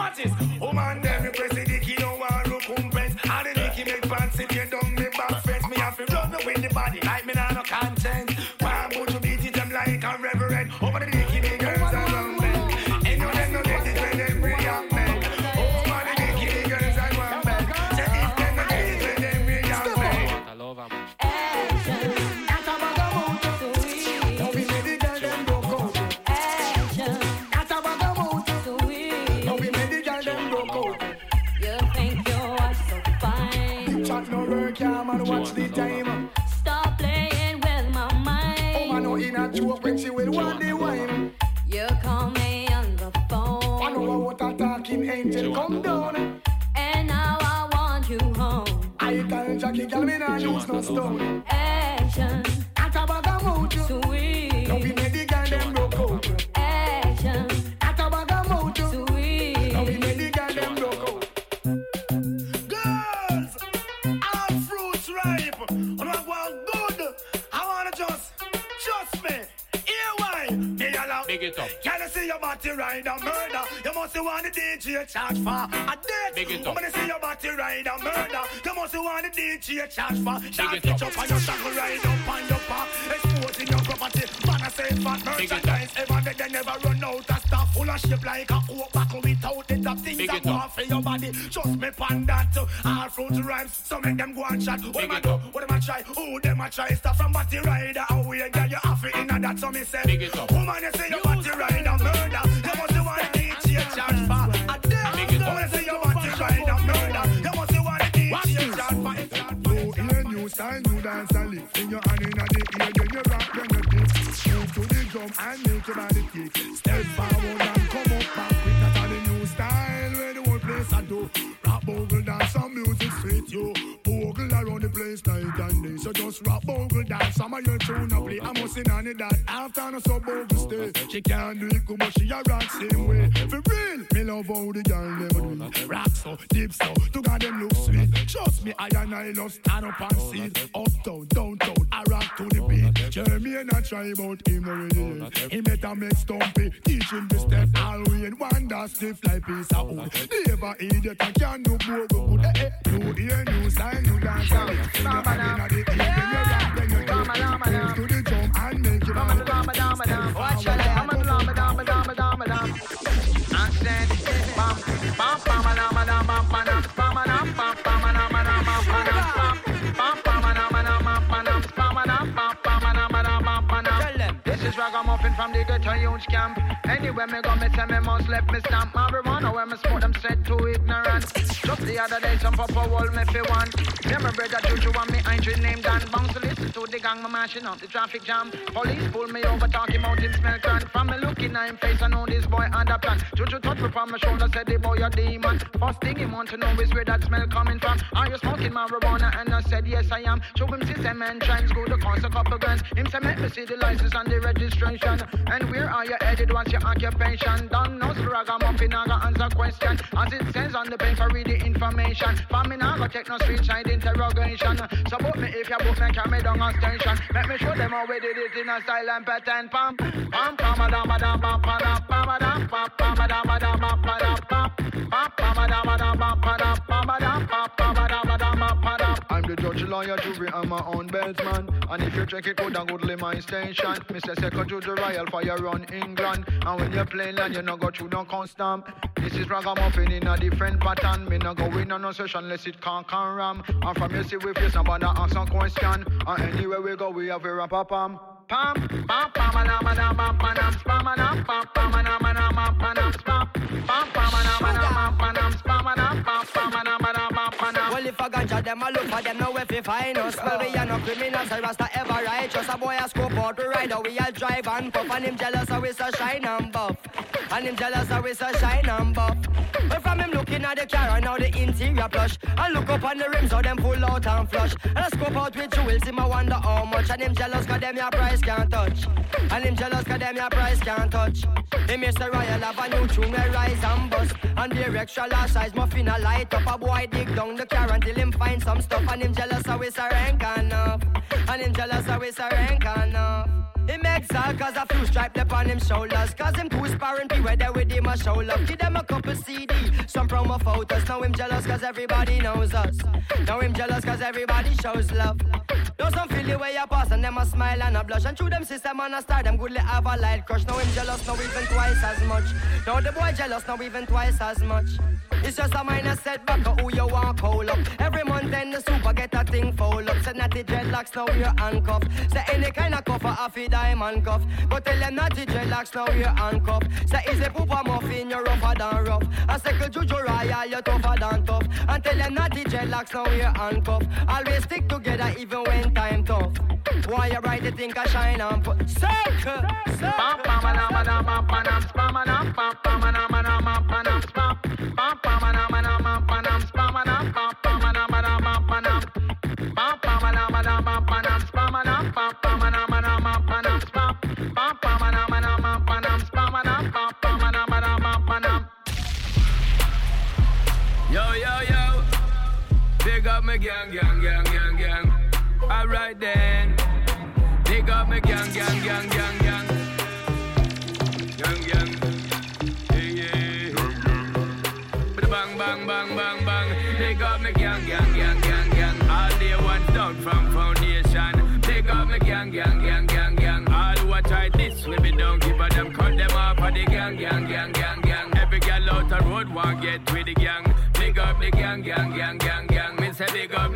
react. What is? Oh them you Y'all may not use no stone. Big it up. Can I see your body ride a murder? You must want the DJ charge for a date. Big it up. When I see your body ride a murder, you must want the DJ charge for. Shot it it up. up and your shackle ride up your back. Exposing your property. Man, I say fat Big up. merchandise. Ever they, they never run out of stuff. Full of shape like a oak buckle without the top things Big that it up. want for your body. Trust me, pan that. All fruits rhymes. So make them go and chat. What Big am I do? up. What am I try? Who them I try? Stuff from body rider. How we get you off it in that. So me say. Big it up. Woman, you say your body rider murder. You must want DJ charge for. A damn. Big it up. Woman, say your body rider murder. You must want DJ charge for. Go in a new style, new dance and lift in your hand in the ear, then you rock, then you dip. Move to the drum and make your body kick. Step forward and come up back quick. That's how the new style where the whole place I do. Rap bogle dance, some music sweet you. Bogle around the place night and day. So just rap dance, some of your tune a play. I'm must on it that after no so bogle stay. She can't do it good, but she a rock same way. For real, me love how the girl never do it. Rock so, deep so, to God them look sweet. Trust me, I and I love stand up and see it. Uptown, downtown, I rock to the beat. Jeremy and I try about him already. He better make stumpy, teach him the step. We in wonder stiff like piece of wood. Never idiot, I can do more good. Eh, eh, new ear, new style, new dance. and lift in your hand inna the ear, then Lama, lama, lama. To the drum and make it ragamuffin from the ghetto youth camp. Anywhere me go, me say me must left me stamp. Marijuana where me smoke them said too ignorant. Just the other day, some papa wall me fi one. Yeah, my brother Juju and me ain't name Dan. Bounce to listen to the gang, me mashing up the traffic jam. Police pull me over, talking about him smell cran. From me looking at him face, I know this boy a plan. Juju touch me from my shoulder, said the boy a demon. First thing he want to know is where that smell coming from. Are you smoking marijuana? And I said yes I am. Show him system and trends, go to cost a couple grand. Him say make me see the license and the registration. And where are you headed? What's your occupation? Don't know ragamuffin, I got answer question. As it says on the paper, read the information. For me now, go take no street side interrogation. So book me if you book me, carry me down on station. Let me show them how we did it in a style and pattern. Pam, pam, pam, pam, pam, pam, pam, pam, pam, pam, pam, pam, pam, pam, pam, madam, pam, padam. I'm the judge, lawyer, jury, I'm my own beltsman. And if you check it good and goodly my station, Mr. Second to the Royal Fire run England. And when you play land, you no go through no constant. This is ragamuffin in a different pattern. Me no go in on no session unless it can't can ram. And from you see we face somebody ask some question. And anywhere we go, we have a rap Sugar. If for ganja, them a look for them, know if you find us. Well, we are no criminals, a rasta ever righteous. A boy a scope out to ride, we all drive and puff. And him jealous, so we so shine and buff. And him jealous, so we so shine and buff. But from him looking at the car and now the interior plush. And look up on the rims, how them pull out and flush. And I scope out with jewels, him I wonder how much. And him jealous, cause them your price can't touch. And him jealous, cause them your price can't touch. Him Mr. Royal have a new tune, we rise and bust. And the extra large size muffin a light up. A boy dig down the car until him find some stuff. And him jealous how it's a rank enough. And him jealous how it's a rank enough him exile cause a few stripe up on him shoulders. Cause him two sparring be where they with him a show love. Give them a couple CD, some promo photos. Now him jealous cause everybody knows us. Now him jealous cause everybody shows love. Know some feel the way you pass and them a smile and a blush. And through them system and a star them goodly have a light crush. Now him jealous now even twice as much. Now the boy jealous now even twice as much. It's just a minor setback of who you want call up. Every month then the super get a thing fold up. Say natty dreadlocks now we're handcuffed. Say any kind of cuff a fi diamond cuff. Go tell them natty dreadlocks now we're handcuffed. Say is a pooper muffin you're rougher than rough. A second juju royal you're tougher than tough. And tell them natty dreadlocks now we're handcuffed. Always stick together even when time tough. Why you bright the think I shine and put circle. Circle. me then. Big up me gang, gang, gang, gang, gang. Gang, gang. Yeah, yeah. Bada bang, bang, bang, bang, bang. Big up me gang, gang, gang, gang, gang. All day one down from foundation. Big up me gang, gang, gang, gang, gang. All who try this with me don't give a damn. Cut them off of the gang, gang, gang, gang, gang. Every girl out the road want get with the gang. Big up the gang, gang, gang, gang, gang. Me say big up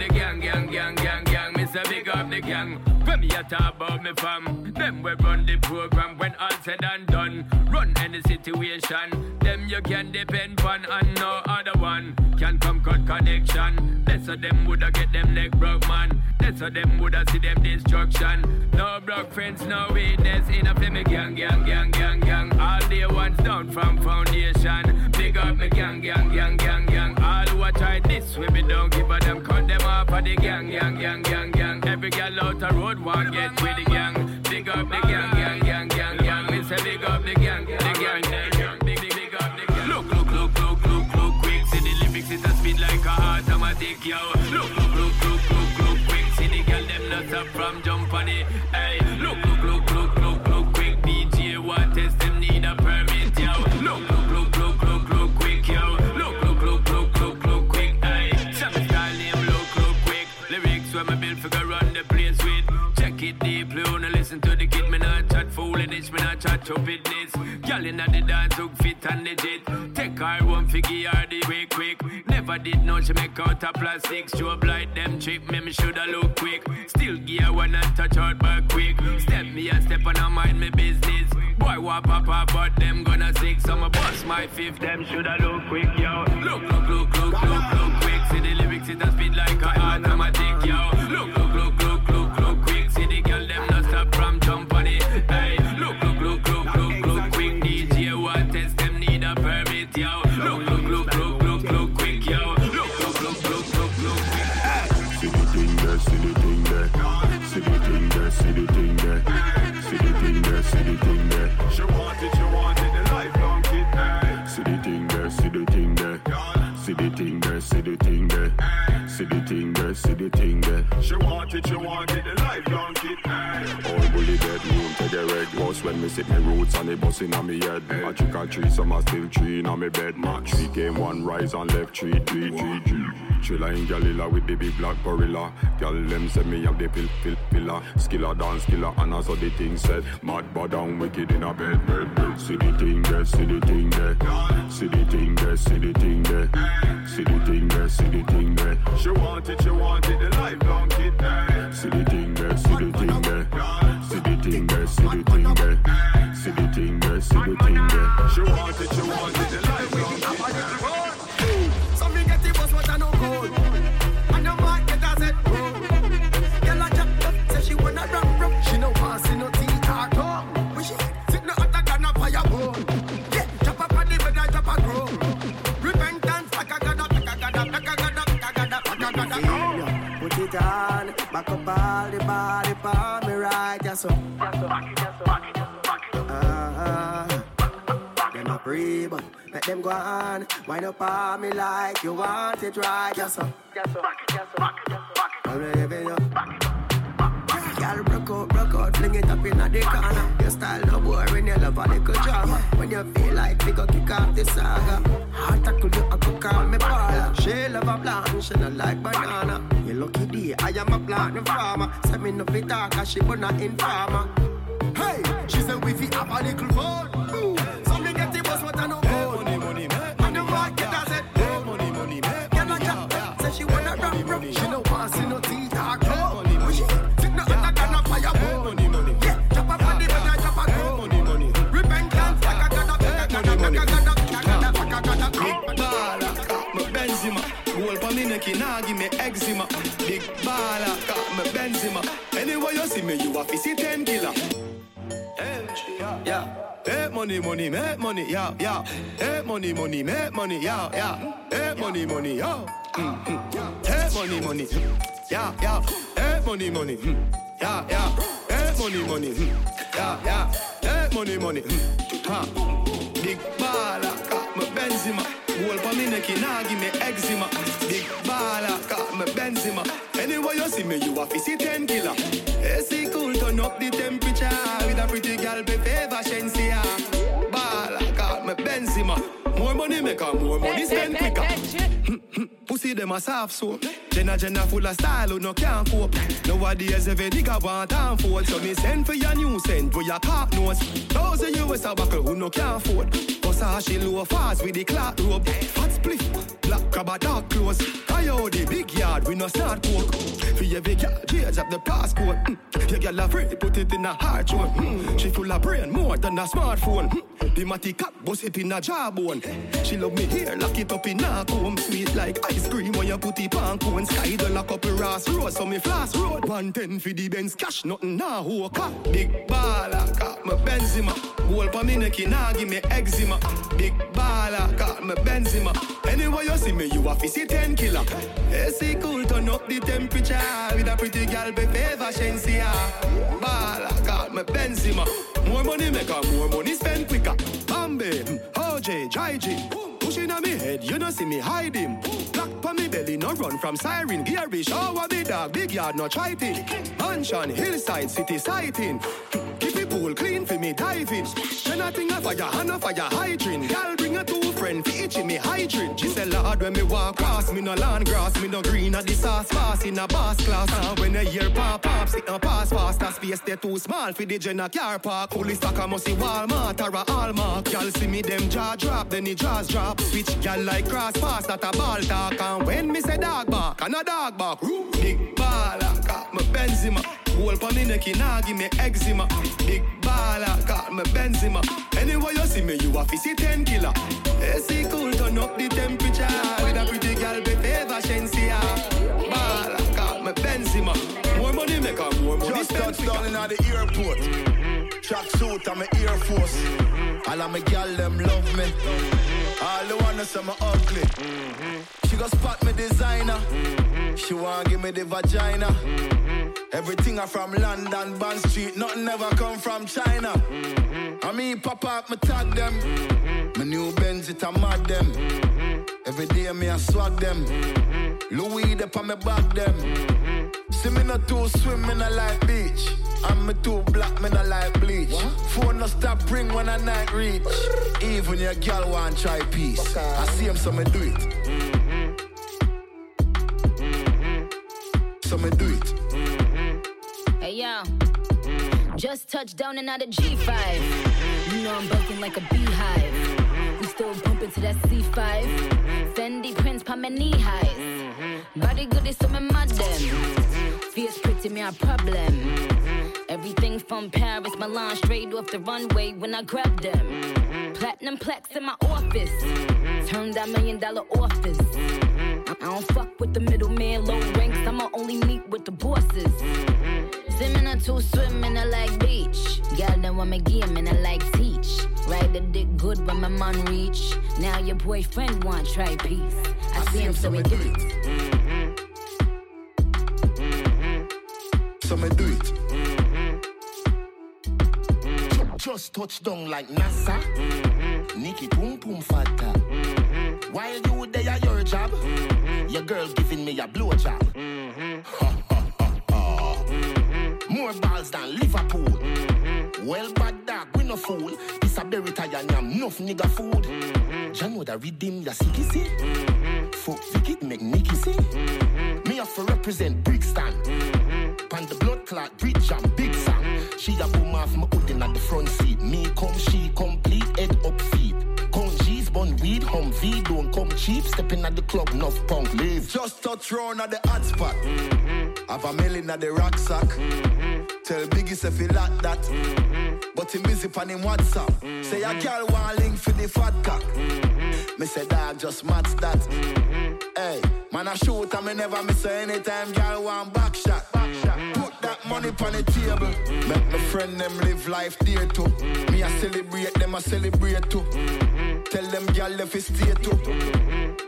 gang. When me talk about me fam, them we run the program when all said and done. Run any situation, them you can depend on and no other one can come cut connection. That's of them woulda get them neck broke man. That's of them woulda see them destruction. No broke friends, no weakness in a me gang, gang, gang, gang, gang. All the ones down from foundation. Big up me gang, gang, gang, gang, gang. All who try this with me don't give a damn. Cut them off of the gang, gang, gang, gang. Every girl out the road want get with the gang. Big up the gang, gang, gang, gang, gang. Me say big up the gang, the gang, the gang. Big, big, big up the gang. Look, look, look, look, look, look, quick. See the lyrics it a speed like a automatic, yo. Look, look, look, look, look, look, quick. See the girl them not up from jump on it. Listen to the kid. Me not chat foolishness, me not chat stupidness. Girl inna the dance look fit and legit. Take her one figure her the quick, quick. Never did know she make out a plastic. Strobe light them trick me, me shoulda look quick. Still gear one and touch out back quick. Step me a step and I mind me business. Boy pop up, but them gonna sick. So my boss my fifth, them shoulda look quick, yo. Look, look, look, look, look, look quick. See the lyrics it a speed like a automatic, yo. Look, look, the thing see the thing there. She want it, she want it, the lifelong kid. Hey. All bully bedroom take a red bus when me sit me roots and the bus in me head. A trick or treat, some are still three in me bed. Three game one rise and left three, three, three, three. Chilla in Galila with the big black gorilla. Gal them say me have the pill, pill, pillar. Skiller dance, skiller, and as all the thing said. Mad, bad, and wicked in a bed, bed, bed. See the thing there, see the thing there. See the thing there, see the thing there. See the thing there, see the thing there. She want it, she want it, the lifelong kid. Hey. See the thing there, see the thing there. See the thing there, see the thing there. See the thing there, see the thing there. She want it, she want it, back up all the body for me right, yeah so. Ah, them a free, but let them go on. Wind up on me like you want it right, yeah so. I'm living up. Girl, broke out, broke out, fling it up in the corner. Your style no boring, you love a little drama. When you feel like we go kick off the saga. Heart tackle you, I go call me Paula. Love a blonde, she not like banana. You lucky day, I am a plant farmer. Say me no fit talk, cause she but not informer. Hey, she said we fi have a little fun. Ooh, So me get the bus, I know gold. Money, money, make And the market has it. Hey, money, money, Girl a jack, say she wanna. She no me, you to see ten killer. Hey, yeah. Hey, money, money, make money, yeah, yeah. Hey, money, money, make money, yeah, yeah. Hey, money, money, mm. Hey, money, money, yeah, yeah. Hey, money, money, yeah, yeah. Hey, money, money, yeah, yeah. Hey, money, money, ha. Big baller, got me Benzema. Gold for me neck, nah give me eczema. Big baller, got me Benzema. Anyway you see me, you a fi see ten killer. AC cool, turn up the temperature with a pretty girl, be favor Shenseea. Baller, got me Benzema. More money make her more money spend quicker. Pussy them a soft soap. Jenna Jenna full of style who no can't cope. Nowadays every nigga want and fold. So me send for your new scent where your cop nose. Those of you is a buckle who no can't afford. Versace low fast with the clock rope. Hot spliff, black crab a dark clothes. Coyote big yard we no start coke. For girl change up the passport. Mm. Your girl afraid put it in a hard one. Mm. She full of brain more than a smartphone. Mm. The matty cat bust it in a jawbone. She love me here, lock it up in a comb. Sweet like ice cream when you put it on cone. Sky the lock up a Ross Road, so me flash road. 110 for the Benz cash, nothing. Who car? Big baller, got me Benzema. Gold for me neck, nah give me eczema. Big baller, got me Benzema. Anyway you see me, you a fi see 10 killer. AC cool, turn up the temperature with a pretty girl, be favor Shenseea. Baller, got me Benzema. More money make her more money spend quicker. Bambi, mm, OJ, Jai G. Pushing on me head, you don't see me him. Black pa me belly, no run from siren. Gary shower be dog, big yard, no try thing. Mansion, hillside, city sighting. Keep it pool clean for me diving. Then I think of fire, hand of fire hydrant. Girl bring a two friend for each in me hydrant. She say Lord when me walk past me no land grass, me no green at the sauce pass in a boss class. And when a year pop pop, sit and pass fast. That space they too small for the Jenna car park. Fully stock I must see Walmart or a Hallmark. Y'all see me them jaw drop, then the jaws drop. Switch y'all like cross pass that a ball talk. And when me say dog bark, and a dog bark. Roo. Big baller, got me Benzema. Gold for me neck, nah give me eczema. Big baller, got me Benzema. Anyway you see me, you a fi see 10 killer. AC Suit and my Air Force. All of my gal them love me. All the ones say me ugly. She go spot me designer. She want give me the vagina. Everything I from London, Bond Street. Nothing ever come from China. I mean, pop up, me tag them. My new Benz, it a mad them. Every day me I swag them. Louis, they on me back them. See me not too swim, me not like beach. I'm me too black, me not like bleach. Phone no stop ring when I night reach. Even your girl want try peace. I see him, so me do it. So me do it. Hey yo, just touched down and out of G5. You know I'm buzzing like a beehive. Still bumping to that C5. Fendi prints pa my knee highs. Body good is so me mad them. Fierce pretty me a problem. Everything from Paris, Milan, straight off the runway when I grab them. Platinum plaques in my office. Turn that million dollar office. I don't fuck with the middleman, low ranks. I'ma only meet with the bosses. Swimming or two swimming, I like beach. Girl, then want me game and I like teach. Ride the dick good when my man reach. Now your boyfriend want try peace. I, see him, so we do it. So me do it. Ju- Just touch down like NASA. Nikki Pum Pum Fata. While you there your job, your girl giving me a blow More balls than Liverpool. Mm-hmm. Well, bad dog, we no fool. This a berry tie and yam, enough nigga food. Mm-hmm. Jah know that redeem ya sicky see. Mm-hmm. Fuck Vicky make Nicky see. Me have to represent Brixton. Pan the blood clot, bridge and big song. She a boom off my hoodin at the front seat. Me come, she complete, bun weed, V, don't come cheap. Stepping at the club, enough punk, leave. Just touch round at the hot spot. Mm-hmm. Have a million at the rucksack. Mm-hmm. Tell Biggie if he like that. Mm-hmm. But he busy on him WhatsApp. Say a girl want link for the fat cock. Me say dog just match that. Hey, man I shoot and me never miss her anytime girl want back shot. Put that money on the table. Make my friend them live life dear too. Me I celebrate them I celebrate too. Tell them girl if it stay too.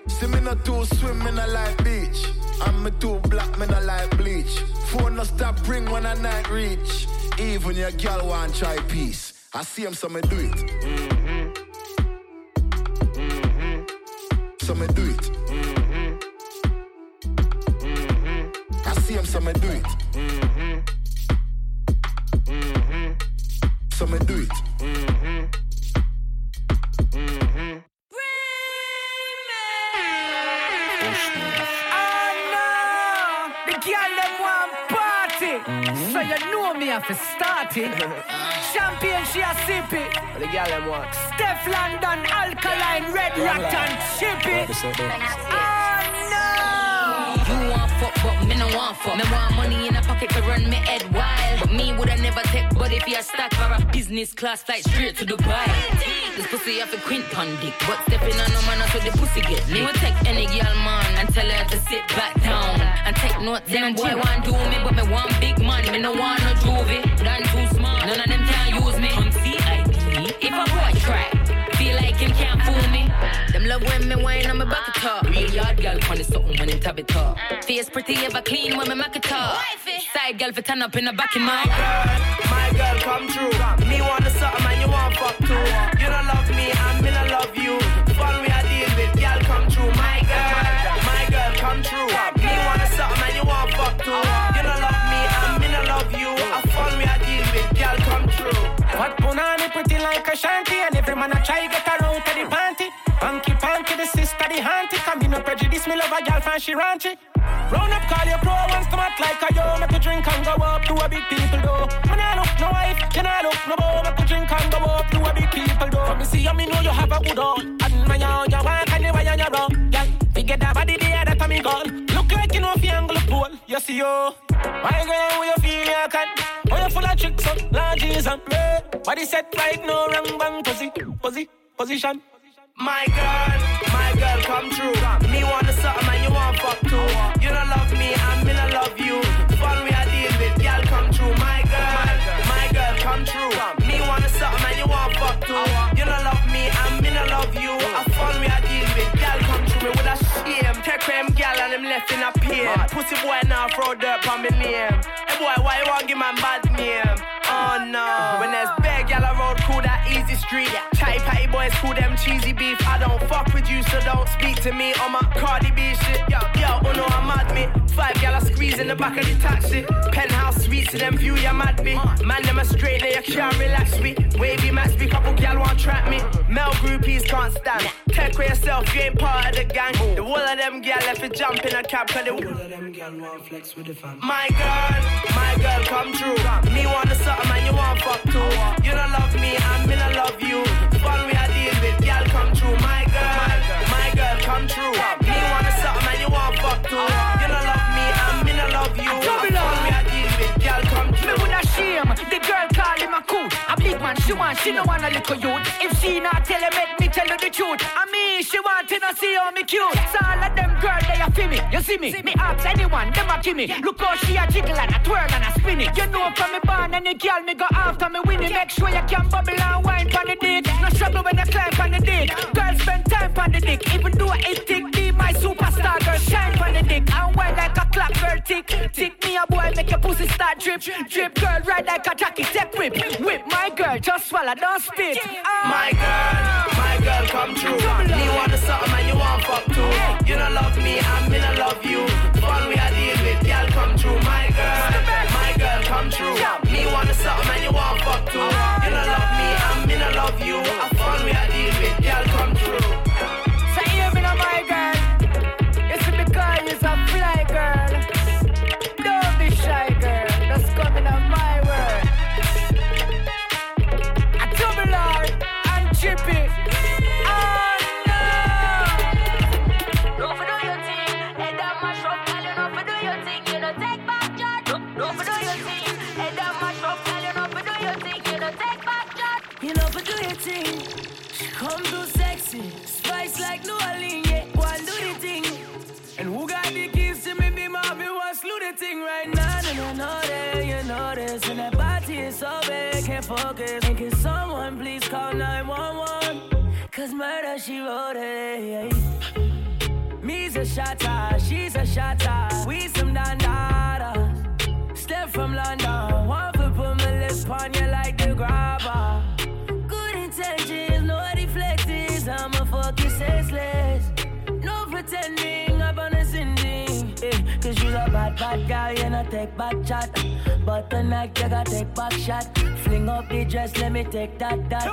See me not too swim in a like beach. I'm me too black, me not like bleach. Phone no stop ring when I night reach. Even your girl want try peace. I see him, so me do it. so me do it. So me do it. Mhm. Mhm. So me do it. Oh no! The girl them want party. So you know me have to start it. Champagne she a sip it. The girl them want. Stefflon Don, alkaline, red rat and chip it. Me no want fuck. Me want money in a pocket to run me head wild. But me woulda never take but if you a stack for a business class flight straight to Dubai. This pussy have a quint pon dick, but stepping on no man so the pussy get me. will take any girl man and tell her to sit back down and take notes. Them boy want do me, but me want big man. Me no want no juvie, done too smart. None of them can use me. Come see ID. If a boy try, feel like him can't fool me. Them love when me wine on my back it up. Real yard girl funny something when him tab it up. Face pretty ever clean when me mack it up. Side girl for turn up in the back of my My girl, come true. Me want the something and you want fuck too. You don't love me and me don't love you. Fun we are deal with, girl, come true. My girl, my girl, come true. Me want the something and you want fuck too. You don't love me and me don't love you. A fun we are deal with, girl, come true. What punani pretty like a shanty And every man a try get her in me love a girl fan she raunchy. Round up call your pro once come out like a yo. Make a drink and go up to a big people though. Man I look no wife, you know look no boy Make a drink and go up to a big people though. Come me see you me know you have a good on And my yo you want and you want you wrong Yeah, forget that body there that I'm gone Look like you know fi angle the pole You see yo. My girl how you feel you can Oh you full of tricks up, larges and red Body set right no wrong bang pussy, pussy, position My girl, my girl, come true. Me want the something and you want fuck too. You don't love me and me don't love you. Fun we are deal with, girl, come true. My girl, my girl, come true. Me want the something and you want fuck too. You don't love me and me don't love you. A fun we are deal with, girl, come true. Me with a shame. Take them girl and them left in a pain. Pussy boy now throw dirt on me name. Hey boy, why you want give man bad name? Oh no. When there's easy street. Chatty patty boys, cool them cheesy beef. I don't fuck with you, so don't speak to me on my Cardi B shit. Yo, yo, oh no, I'm mad me. Five gal I squeeze in the back of the taxi. Penthouse suites, to them view, you mad me. Man, them a straight, they can't relax me. Wavy max, be couple gal want trap me. Male groupies can't stand. Take for yourself, you ain't part of the gang. The whole of them gal left it jump in a cab, cause the whole of them gal want flex with the fam. My girl, my girl, come true. Me want she want, she no want a little youth. If she not tell him, make me tell her the truth. I mean, she want to know see how me cute. So all of them girls, they a feel me. You see me? Me ask anyone, them a give me. Look how she a jiggle and a twirl and a spin it. You know from me born any girl me go after me winning. Make sure you can bubble and wine on the dick. No struggle when you climb on the dick. Girls spend time on the dick. Even though it tick, be my superstar girl. Shine on the dick and wine like a clock girl tick. Tick me a boy, make your pussy start drip. Drip girl, ride like a jockey, take whip. Whip my girl, just swallow, don't spit. Ah. My girl, my girl, come true. Me want the something and you want fuck too. You don't love me and me don't love you. Fun we are deal with, girl, come true. My girl, my girl, come true. Me want the something and you want fuck too. You don't love me and me don't love you. A fun we are deal with, girl, come true. Say, hear me now, my girl. It's because a fly girl. Spice like New Orleans, yeah. And do the thing. And who got the keys to me? Be be one slew the thing right now. And you know that, you know this. And that body is so big, can't focus. And can someone please call 911? Cause murder, she wrote it. Me's a shotter, she's a shotter. We some dandadas. Step from London. One foot put my lips on you like the grabber. I'm a fucking senseless. No pretending, I'm on a sending. Eh, Cause you're a bad, bad girl, you know, take back chat. But tonight, you gotta take back shot. Fling up the dress, let me take that, that.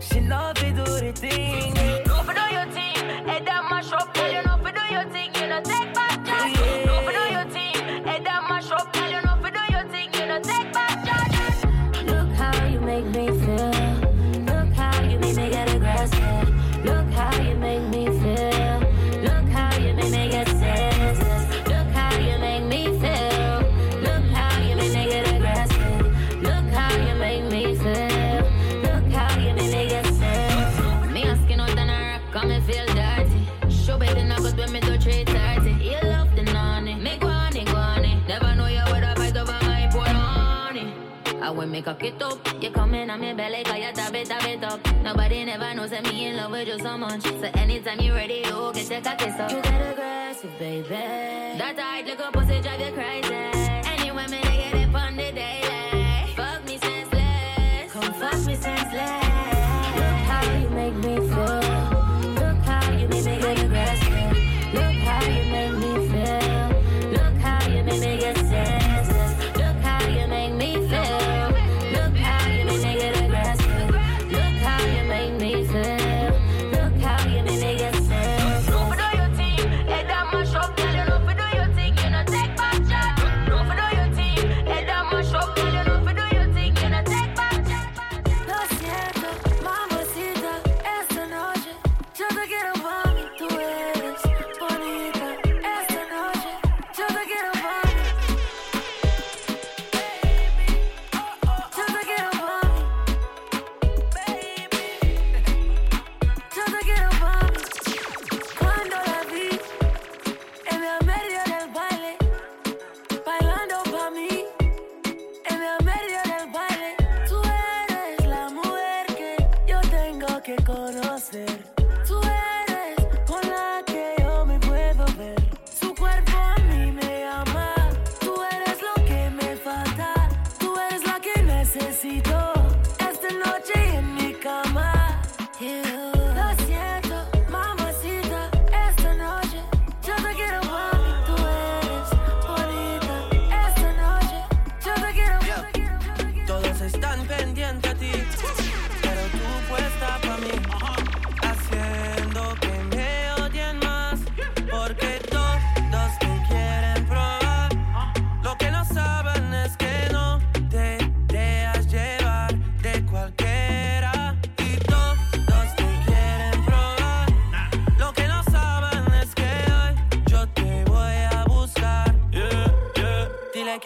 She know if do the thing. Go for do your thing. Head down, mash up, girl, you know, for do your thing. You know, take back. me cock it up. You coming on me belly, cause you tap it, tap it up. Nobody never knows that me in love with you so much. So anytime you ready, you get your cock up. You get aggressive, baby. That tight little pussy drive you crazy.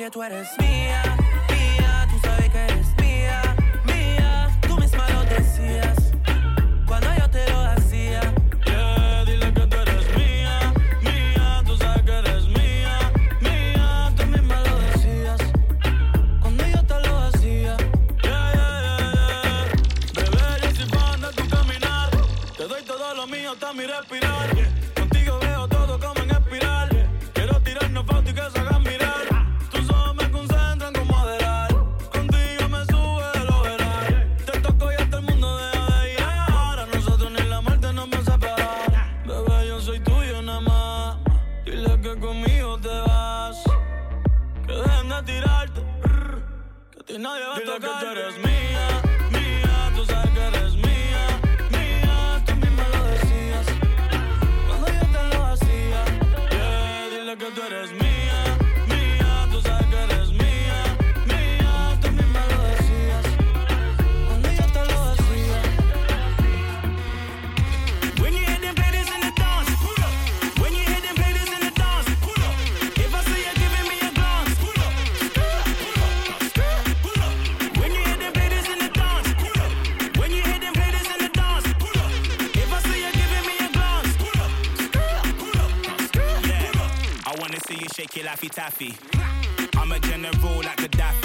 que tú eres. a tirarte. Que a ti nadie va a tocar. que tú eres mía. Taffy. I'm a general like a Daffy.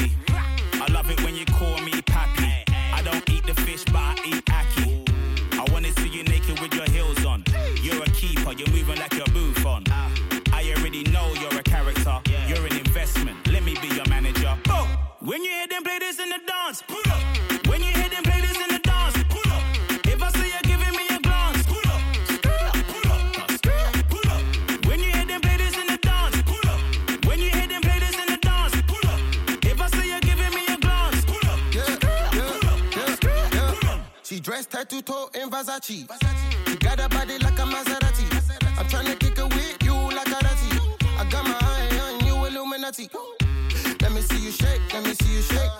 Versace. You got a body like a Maserati. I'm tryna kick it with you like a ratty. I got my eye on you, Illuminati. Let me see you shake, let me see you shake.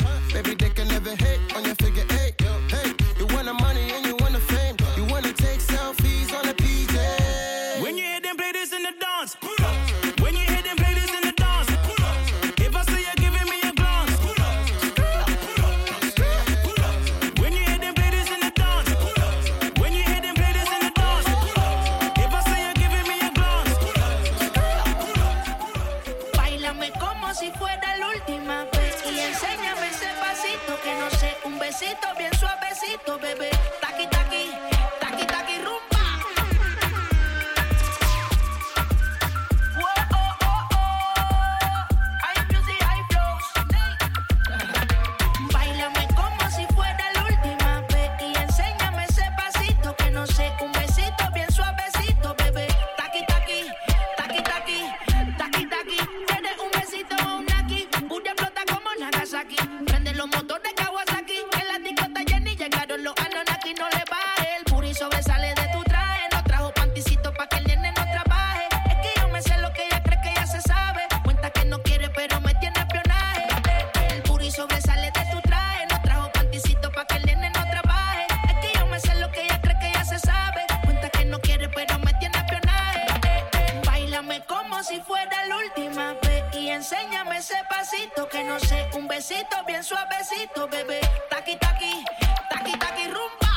pasito que no sé, un besito bien suavecito, bebé. Taqui, taqui, taqui, taqui, rumba.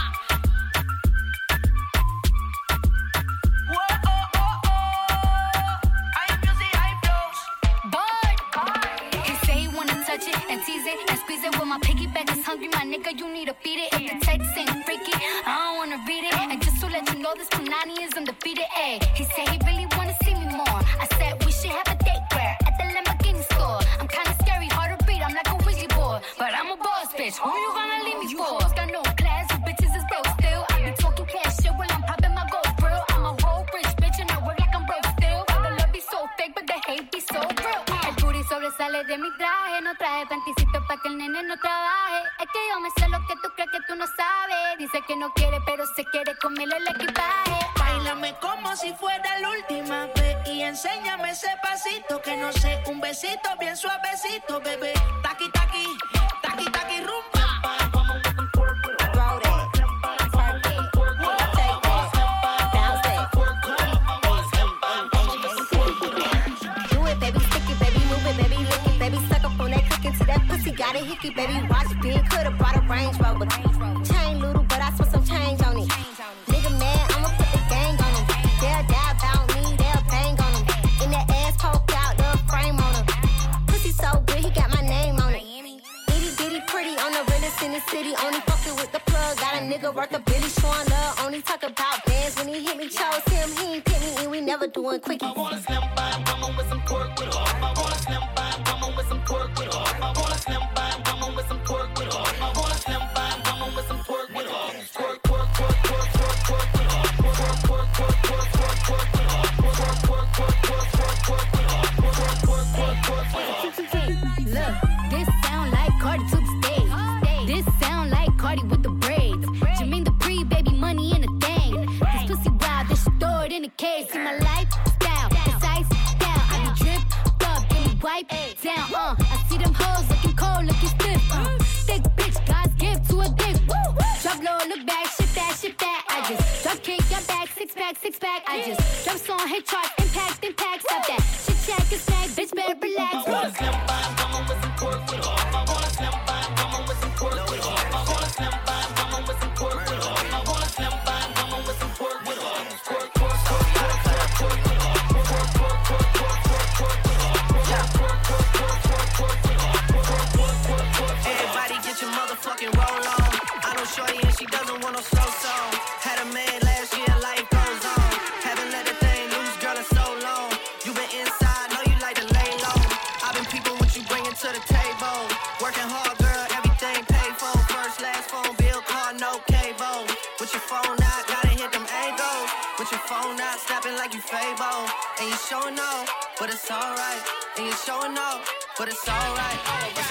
Touch it and tease it and squeeze it. When my piggyback is hungry, my nigga, you need to beat it. If the text ain't freak bitch. Who you El sobresale de mi traje, no traje panticito pa' que el nene no trabaje. Es que yo me sé lo que tú crees que tú no sabes. Dice que no quiere, pero se quiere comerle el equipaje. Bailame como si fuera la última vez y enséñame ese pasito que no sé, un besito bien suavecito, bebé. one quickie. I just drop song hit chart, impact, impact, stop that. Shit check is snag, bitch better relax. I wanna Slim by, mama with some pork with off. I wanna slam by, mama with some pork with off. I wanna slam by, mama with pork with some pork with off. Shorty and she doesn't want no slow song. Had a man like you fable, and you showing off, but it's alright, and you showing off, but it's alright.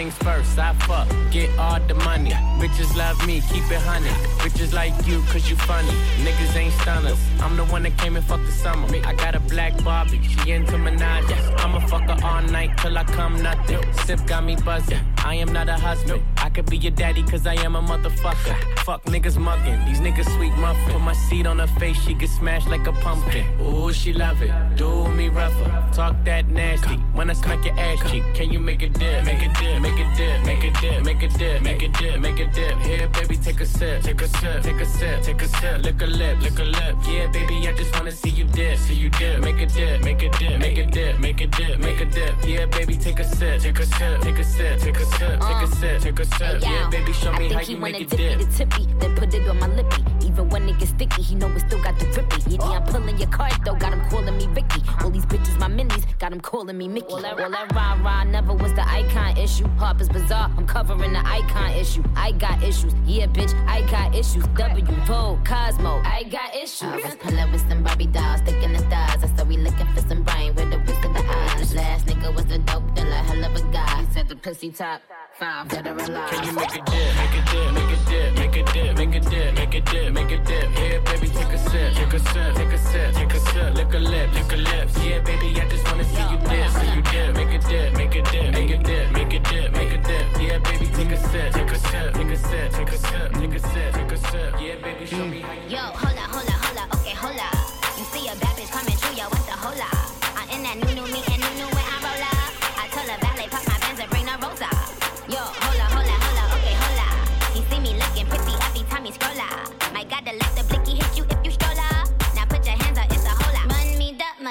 Things first, I fuck, get all the money. Bitches love me, keep it honey. Bitches like you, cause you funny. Niggas ain't stunners. I'm the one that came and fucked the summer. I got a black Barbie, she into Minaj. I'ma fuck her all night till I come nothing. Sip got me buzzing. I am not a husband. Could be your daddy, cause I am a motherfucker. Fuck niggas mugging, these niggas sweet muffin. Put my seat on her face, she get smashed like a pumpkin. Ooh, she love it. Do me rougher. Talk that nasty. When I smack your ass cheek, can you make it dip? Make it dip, make it dip, make it dip, make it dip, make it dip, make it dip. Here, baby, take a sip, take a sip, take a sip, take a sip. Lick a lip, lick a lip. Yeah, baby, I just wanna see you dip, see you dip. Make a dip, make a dip, make a dip, make a dip, make a dip. Yeah, baby, take a sip, take a sip, take a sip, take a sip, take a sip, take a sip. Yeah, baby, show me I how think he you wanna make it dip me dip. the tippy, then put it on my lippy. Even when it gets sticky, he know it still got the grippy. Yeah, I'm pulling your card though, got him calling me Ricky. All these bitches, my minis, got him calling me Mickey. All that, all that rah rah never was the icon issue. Harper's Bazaar, I'm covering the icon issue. I got issues, yeah, bitch, I got issues. W, Vogue, Cosmo, I got issues. I was pulling with some Barbie dolls, sticking the stars. I said we looking for some brain with the whisk of the eyes. Last nigga was the dope dealer, hell of a guy. He said the pussy top five, dead or alive. Can you make it dip, make it dip, make it dip, make it dip, make it dip, make it dip, make it dip. Here, baby, take a sip, take a sip, take a sip, take a sip. Lick a lip, lick a lips. Yeah, baby, I just wanna see you dip, see you dip. Make it dip, make it dip, make it dip, make it dip, make it dip. Yeah, baby, take a sip, take a sip, take a sip, take a sip, take a sip, take a sip. Yeah, baby, show me how you. Yo, hola, hola, hola, okay,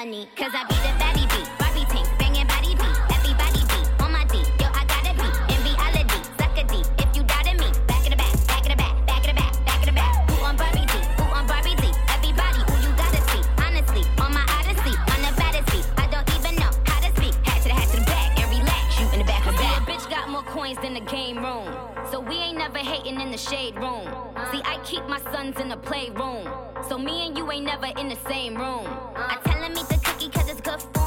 money, cause I be the baddie beat. Barbie tank, banging body beat. Everybody beat on my D. Yo, I gotta be in reality. Suck a D if you doubted me. Back in the back, back in the back, back in the back, back in the back. Who on Barbie D? Who on Barbie D? Everybody who you gotta see. Honestly, on my odyssey, on the baddest beat. I don't even know how to speak. Hat to the hat to the back and relax. You in the back of the back. A bitch got more coins than the game room. So we ain't never hating in the shade room. See, I keep my sons in the playroom. So me and you ain't never in the same room. I tell him eat the cookie cause it's good form.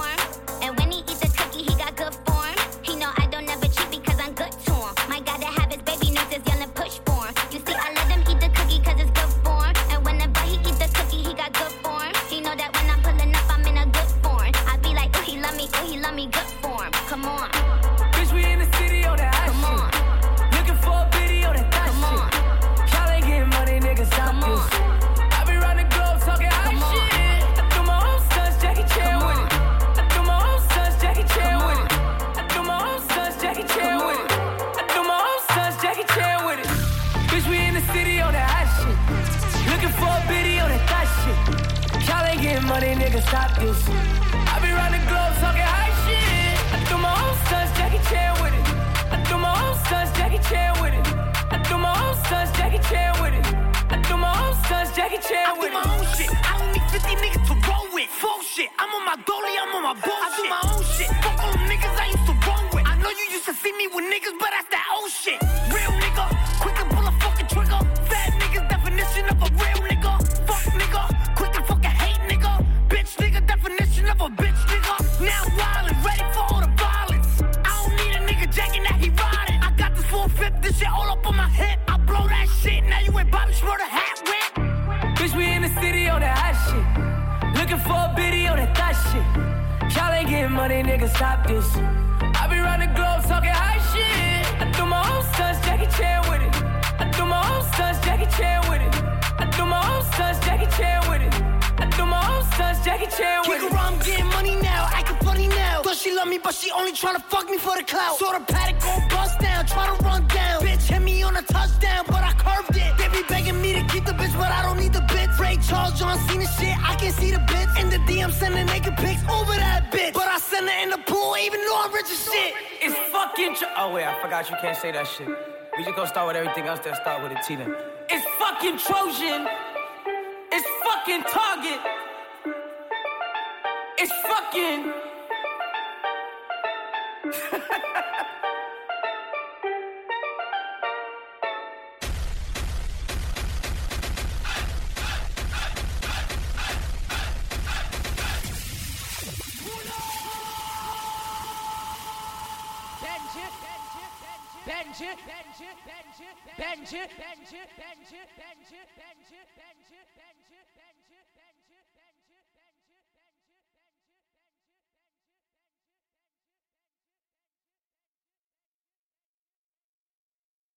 Benji, Benji, Benji,